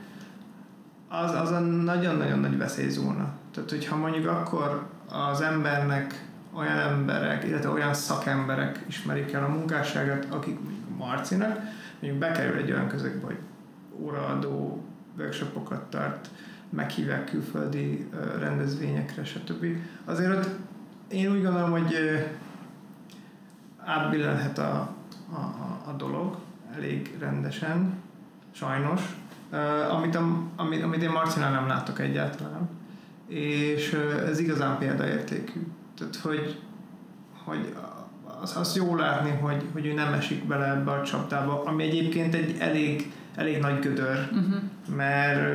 az, az a nagyon-nagyon nagy veszélyzóna. Tehát, hogyha mondjuk akkor az embernek olyan emberek, illetve olyan szakemberek ismerik el a munkásságát, akik Marcinak, mondjuk bekerül egy olyan közegbe, hogy óraadó workshopokat tart, meghívják külföldi rendezvényekre, stb. Azért ott én úgy gondolom, hogy átbillenhet a, a, a dolog elég rendesen, sajnos, amit, a, amit, amit én Marcinál nem látok egyáltalán, és ez igazán példaértékű. Tehát, hogy, hogy az, az jó látni, hogy, hogy ő nem esik bele ebbe a csapdába, ami egyébként egy elég, elég nagy gödör, uh-huh. mert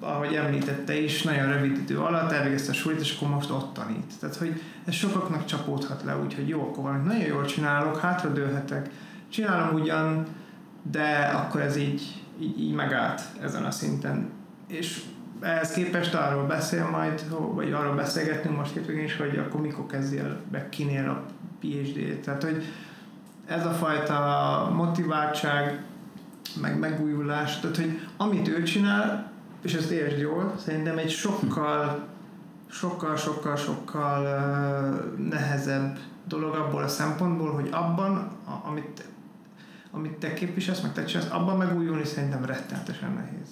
ahogy említette is, nagyon rövid idő alatt elvégezte a sulit, és akkor most ott tanít. Tehát, hogy ez sokaknak csapódhat le, úgyhogy jó, akkor valamit nagyon jól csinálok, hátradőlhetek, csinálom ugyan, de akkor ez így, így, így megállt ezen a szinten. És ehhez képest arról beszél majd, vagy arról beszélgetünk most hétvégén is, hogy akkor mikor kezdjél be kinél a PhD-t. Tehát, hogy ez a fajta motiváltság, meg megújulás, tehát, hogy amit ő csinál, és ezt értsd jól, szerintem egy sokkal sokkal, sokkal, sokkal nehezebb dolog abból a szempontból, hogy abban, amit, amit te képviselsz, meg te csinálsz, abban megújulni szerintem rettenetesen nehéz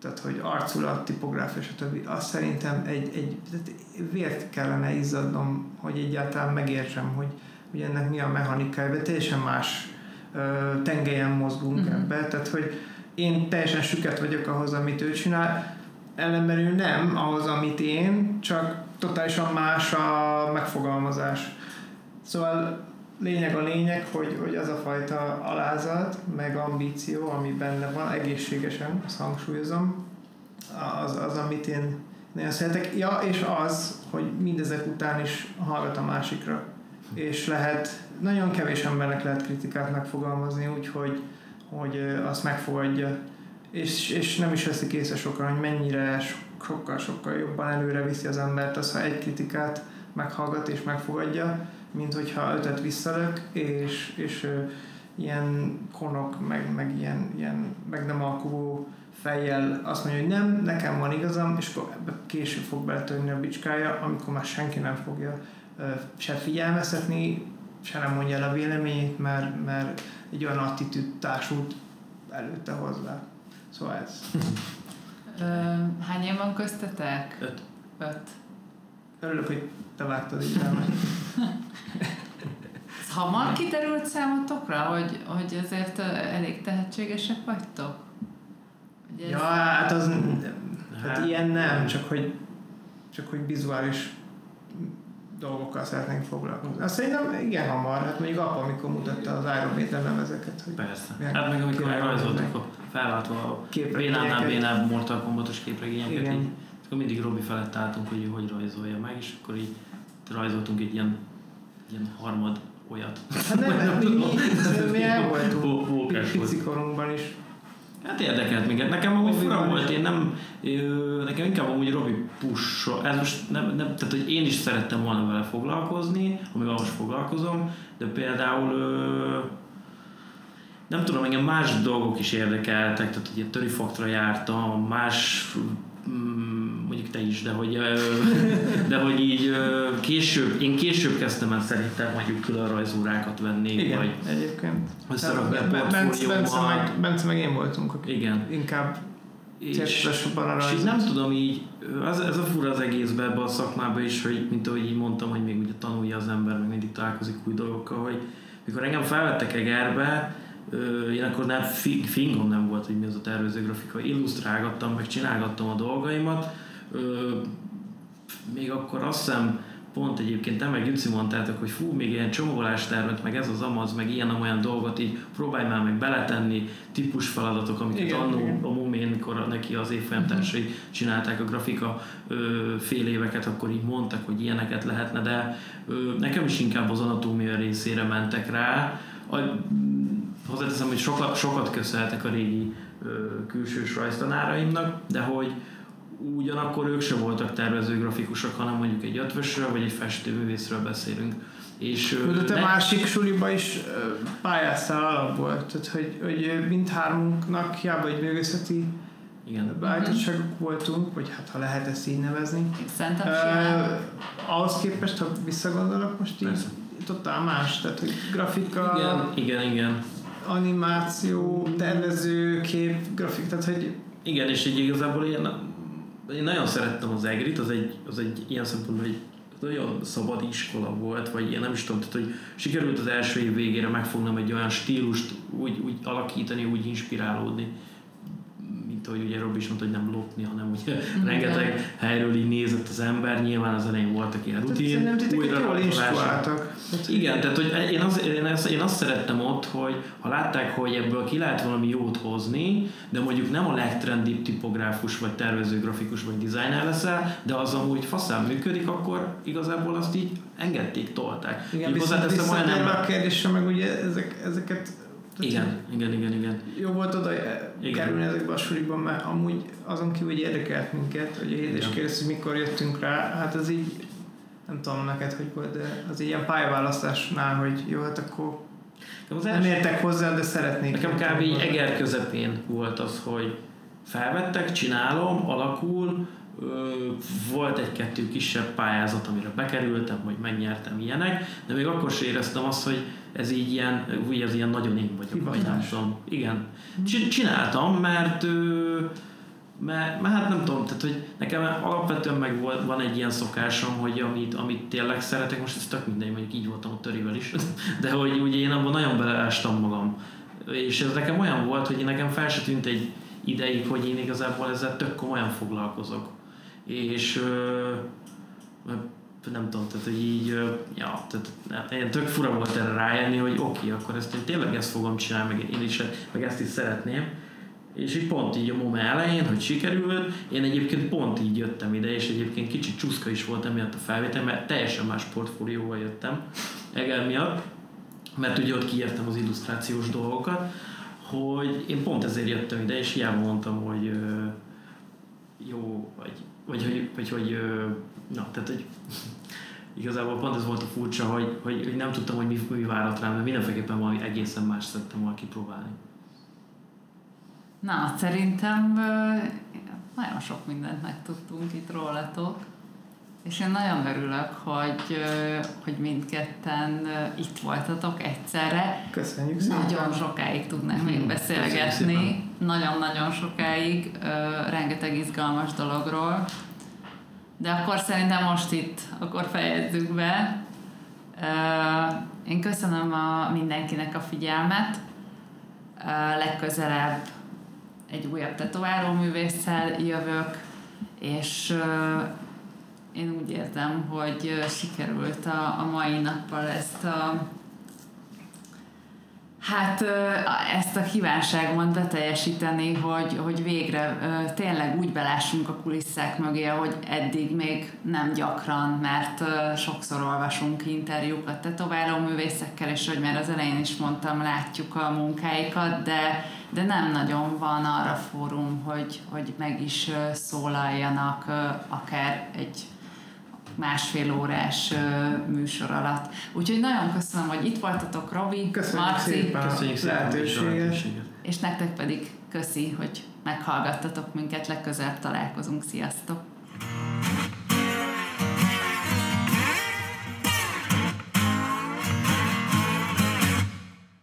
tehát hogy arculat, tipográfia, stb. Azt szerintem egy, egy tehát vért kellene izzadnom, hogy egyáltalán megértsem, hogy, hogy ennek mi a mechanikája, de teljesen más ö, tengelyen mozgunk mm-hmm. ebbe, tehát hogy én teljesen süket vagyok ahhoz, amit ő csinál, ellenben ő nem ahhoz, amit én, csak totálisan más a megfogalmazás. Szóval lényeg a lényeg, hogy, hogy az a fajta alázat, meg ambíció, ami benne van, egészségesen, azt hangsúlyozom, az, az amit én nagyon szeretek. Ja, és az, hogy mindezek után is hallgat a másikra. És lehet, nagyon kevés embernek lehet kritikát megfogalmazni, úgyhogy hogy azt megfogadja. És, és nem is veszik észre sokan, hogy mennyire sokkal-sokkal jobban előre viszi az embert az, ha egy kritikát meghallgat és megfogadja, mint hogyha ötöt visszalök, és, és ilyen konok, meg, meg ilyen, ilyen meg nem alkuvó fejjel azt mondja, hogy nem, nekem van igazam, és akkor ebbe később fog beletörni a bicskája, amikor már senki nem fogja ö, se figyelmeztetni, se nem mondja el a véleményét, mert, mert egy olyan attitűd társult előtte hozzá. Szóval ez. Hányan van köztetek? Öt. Öt. Örülök, hogy te vágtad így Hamar kiterült számotokra, hogy, hogy ezért elég tehetségesek vagytok? Hogy ez... Ja, hát az hát, hát ilyen nem, csak hogy csak hogy vizuális dolgokkal szeretnénk foglalkozni. Azt szerintem igen hamar, hát mondjuk apa, amikor mutatta az Iron Maiden lemezeket. Hogy Persze. Hát meg amikor rajzoltuk a felváltva a bénábbnál bénább Mortal Kombatos képregényeket, így akkor mindig Robi felett álltunk, hogy ő hogy rajzolja meg, és akkor így rajzoltunk egy ilyen, ilyen harmad olyat. Hát nem, nem mi, mi, mi el voltunk pici korunkban is. Hát érdekelt minket. Nekem amúgy fura volt, én nem, nekem inkább amúgy Robi push ez most nem, nem, tehát hogy én is szerettem volna vele foglalkozni, amivel most foglalkozom, de például nem tudom, engem más dolgok is érdekeltek, tehát ugye törifoktra jártam, más mm, mondjuk te is, de hogy, de hogy így később, én később kezdtem el szerintem mondjuk külön rajzórákat venni, Igen, vagy egyébként. összerakni a Bence, Bence, meg, Bence meg én voltunk, akik Igen. inkább és, és így nem tudom így, ez, ez a fura az egészben ebbe a szakmába is, hogy mint ahogy így mondtam, hogy még ugye tanulja az ember, meg mindig találkozik új dolgokkal, hogy mikor engem felvettek Egerbe, én akkor nem, fingom nem volt, hogy mi az a tervező grafika. Illusztrálgattam, meg csinálgattam a dolgaimat. Még akkor azt hiszem, pont egyébként te meg Juci mondtátok, hogy fú, még ilyen tervet, meg ez az amaz, meg ilyen olyan dolgot így próbálj már meg beletenni, típus feladatok, amiket annó a Mumén, mikor neki az évfolyamtársai uh-huh. csinálták a grafika ö, fél éveket, akkor így mondtak, hogy ilyeneket lehetne, de ö, nekem is inkább az anatómia részére mentek rá. A, hozzáteszem, hogy sokat, sokat köszönhetek a régi ö, külsős rajztanáraimnak, de hogy ugyanakkor ők se voltak tervező grafikusok, hanem mondjuk egy ötvösről vagy egy festőművészről beszélünk. És, de te ne... másik suliba is pályáztál alapból, tehát hogy, hogy mindhármunknak hiába egy művészeti igen. beállítottságok voltunk, vagy hát ha lehet ezt így nevezni. Szerintem uh, Ahhoz képest, ha visszagondolok most így, Persze. totál más, tehát hogy grafika... Igen, igen, igen animáció, tervező, kép, grafik, tehát hogy... Igen, és így igazából én, én nagyon szerettem az Egrit, az egy, az egy ilyen szempontból egy nagyon szabad iskola volt, vagy én nem is tudom, tehát, hogy sikerült az első év végére megfognom egy olyan stílust úgy, úgy alakítani, úgy inspirálódni, ahogy ugye Rob is mondta, hogy nem lopni, hanem ugye mm, rengeteg helyről így nézett az ember, nyilván az elején voltak ilyen rutin, tehát újra jól instruáltak. Igen, tehát hogy én, az, én, azt, én azt szerettem ott, hogy ha látták, hogy ebből ki lehet valami jót hozni, de mondjuk nem a legtrendibb tipográfus, vagy tervező, grafikus, vagy designer leszel, de az amúgy faszán működik, akkor igazából azt így engedték, tolták. Igen, viszont visszatérve a kérdésre, meg ugye ezek, ezeket igen, igen, igen, igen. Jó volt oda igen. kerülni ezekbe a sulikban, mert amúgy azon kívül, hogy érdekelt minket, hogy a kérdez, hogy mikor jöttünk rá, hát az így, nem tudom neked, hogy volt, de az ilyen pályaválasztásnál, hogy jó, hát akkor az nem értek hozzá, de szeretnék. Nekem kb. így eger közepén volt az, hogy felvettek, csinálom, alakul, volt egy-kettő kisebb pályázat, amire bekerültem, vagy megnyertem ilyenek, de még akkor sem éreztem azt, hogy ez így ilyen, úgy ez ilyen nagyon én vagyok, vagy nem tudom. Igen. Csináltam, mert, mert, mert hát nem tudom, tehát hogy nekem alapvetően meg van egy ilyen szokásom, hogy amit, amit tényleg szeretek, most ez tök mindegy, mondjuk így voltam a törivel is, de hogy ugye én abban nagyon beleástam magam. És ez nekem olyan volt, hogy nekem fel se tűnt egy ideig, hogy én igazából ezzel tök komolyan foglalkozok. És nem tudom, tehát hogy így, ja, tehát én tök fura volt erre rájönni, hogy oké, okay, akkor ezt én tényleg ezt fogom csinálni, meg én is, meg ezt is szeretném. És így pont így a MOME elején, hogy sikerült, én egyébként pont így jöttem ide, és egyébként kicsit csúszka is volt emiatt a felvétel, mert teljesen más portfólióval jöttem Egel miatt, mert ugye ott kiértem az illusztrációs dolgokat, hogy én pont ezért jöttem ide, és hiába mondtam, hogy jó, vagy, vagy, hogy, vagy, hogy na, tehát, hogy igazából pont ez volt a furcsa, hogy, hogy, hogy nem tudtam, hogy mi, mi várat rám, de mindenféleképpen valami egészen más szerettem volna kipróbálni. Na, szerintem nagyon sok mindent megtudtunk itt rólatok, és én nagyon örülök, hogy, hogy mindketten itt voltatok egyszerre. Köszönjük szépen. Nagyon sokáig tudnánk még beszélgetni, nagyon-nagyon sokáig, rengeteg izgalmas dologról. De akkor szerintem most itt, akkor fejezzük be. Én köszönöm a mindenkinek a figyelmet. Legközelebb egy újabb tetováló művésszel jövök, és én úgy értem, hogy sikerült a, a mai nappal ezt a Hát ezt a kívánságomat beteljesíteni, hogy, hogy végre tényleg úgy belássunk a kulisszák mögé, hogy eddig még nem gyakran, mert sokszor olvasunk interjúkat tetováló művészekkel, és hogy már az elején is mondtam, látjuk a munkáikat, de, de nem nagyon van arra fórum, hogy, hogy meg is szólaljanak akár egy másfél órás műsor alatt. Úgyhogy nagyon köszönöm, hogy itt voltatok, Robi, Köszönjük Marci. szépen Köszönjük a lehetőséget. És nektek pedig köszi, hogy meghallgattatok minket, legközelebb találkozunk. Sziasztok!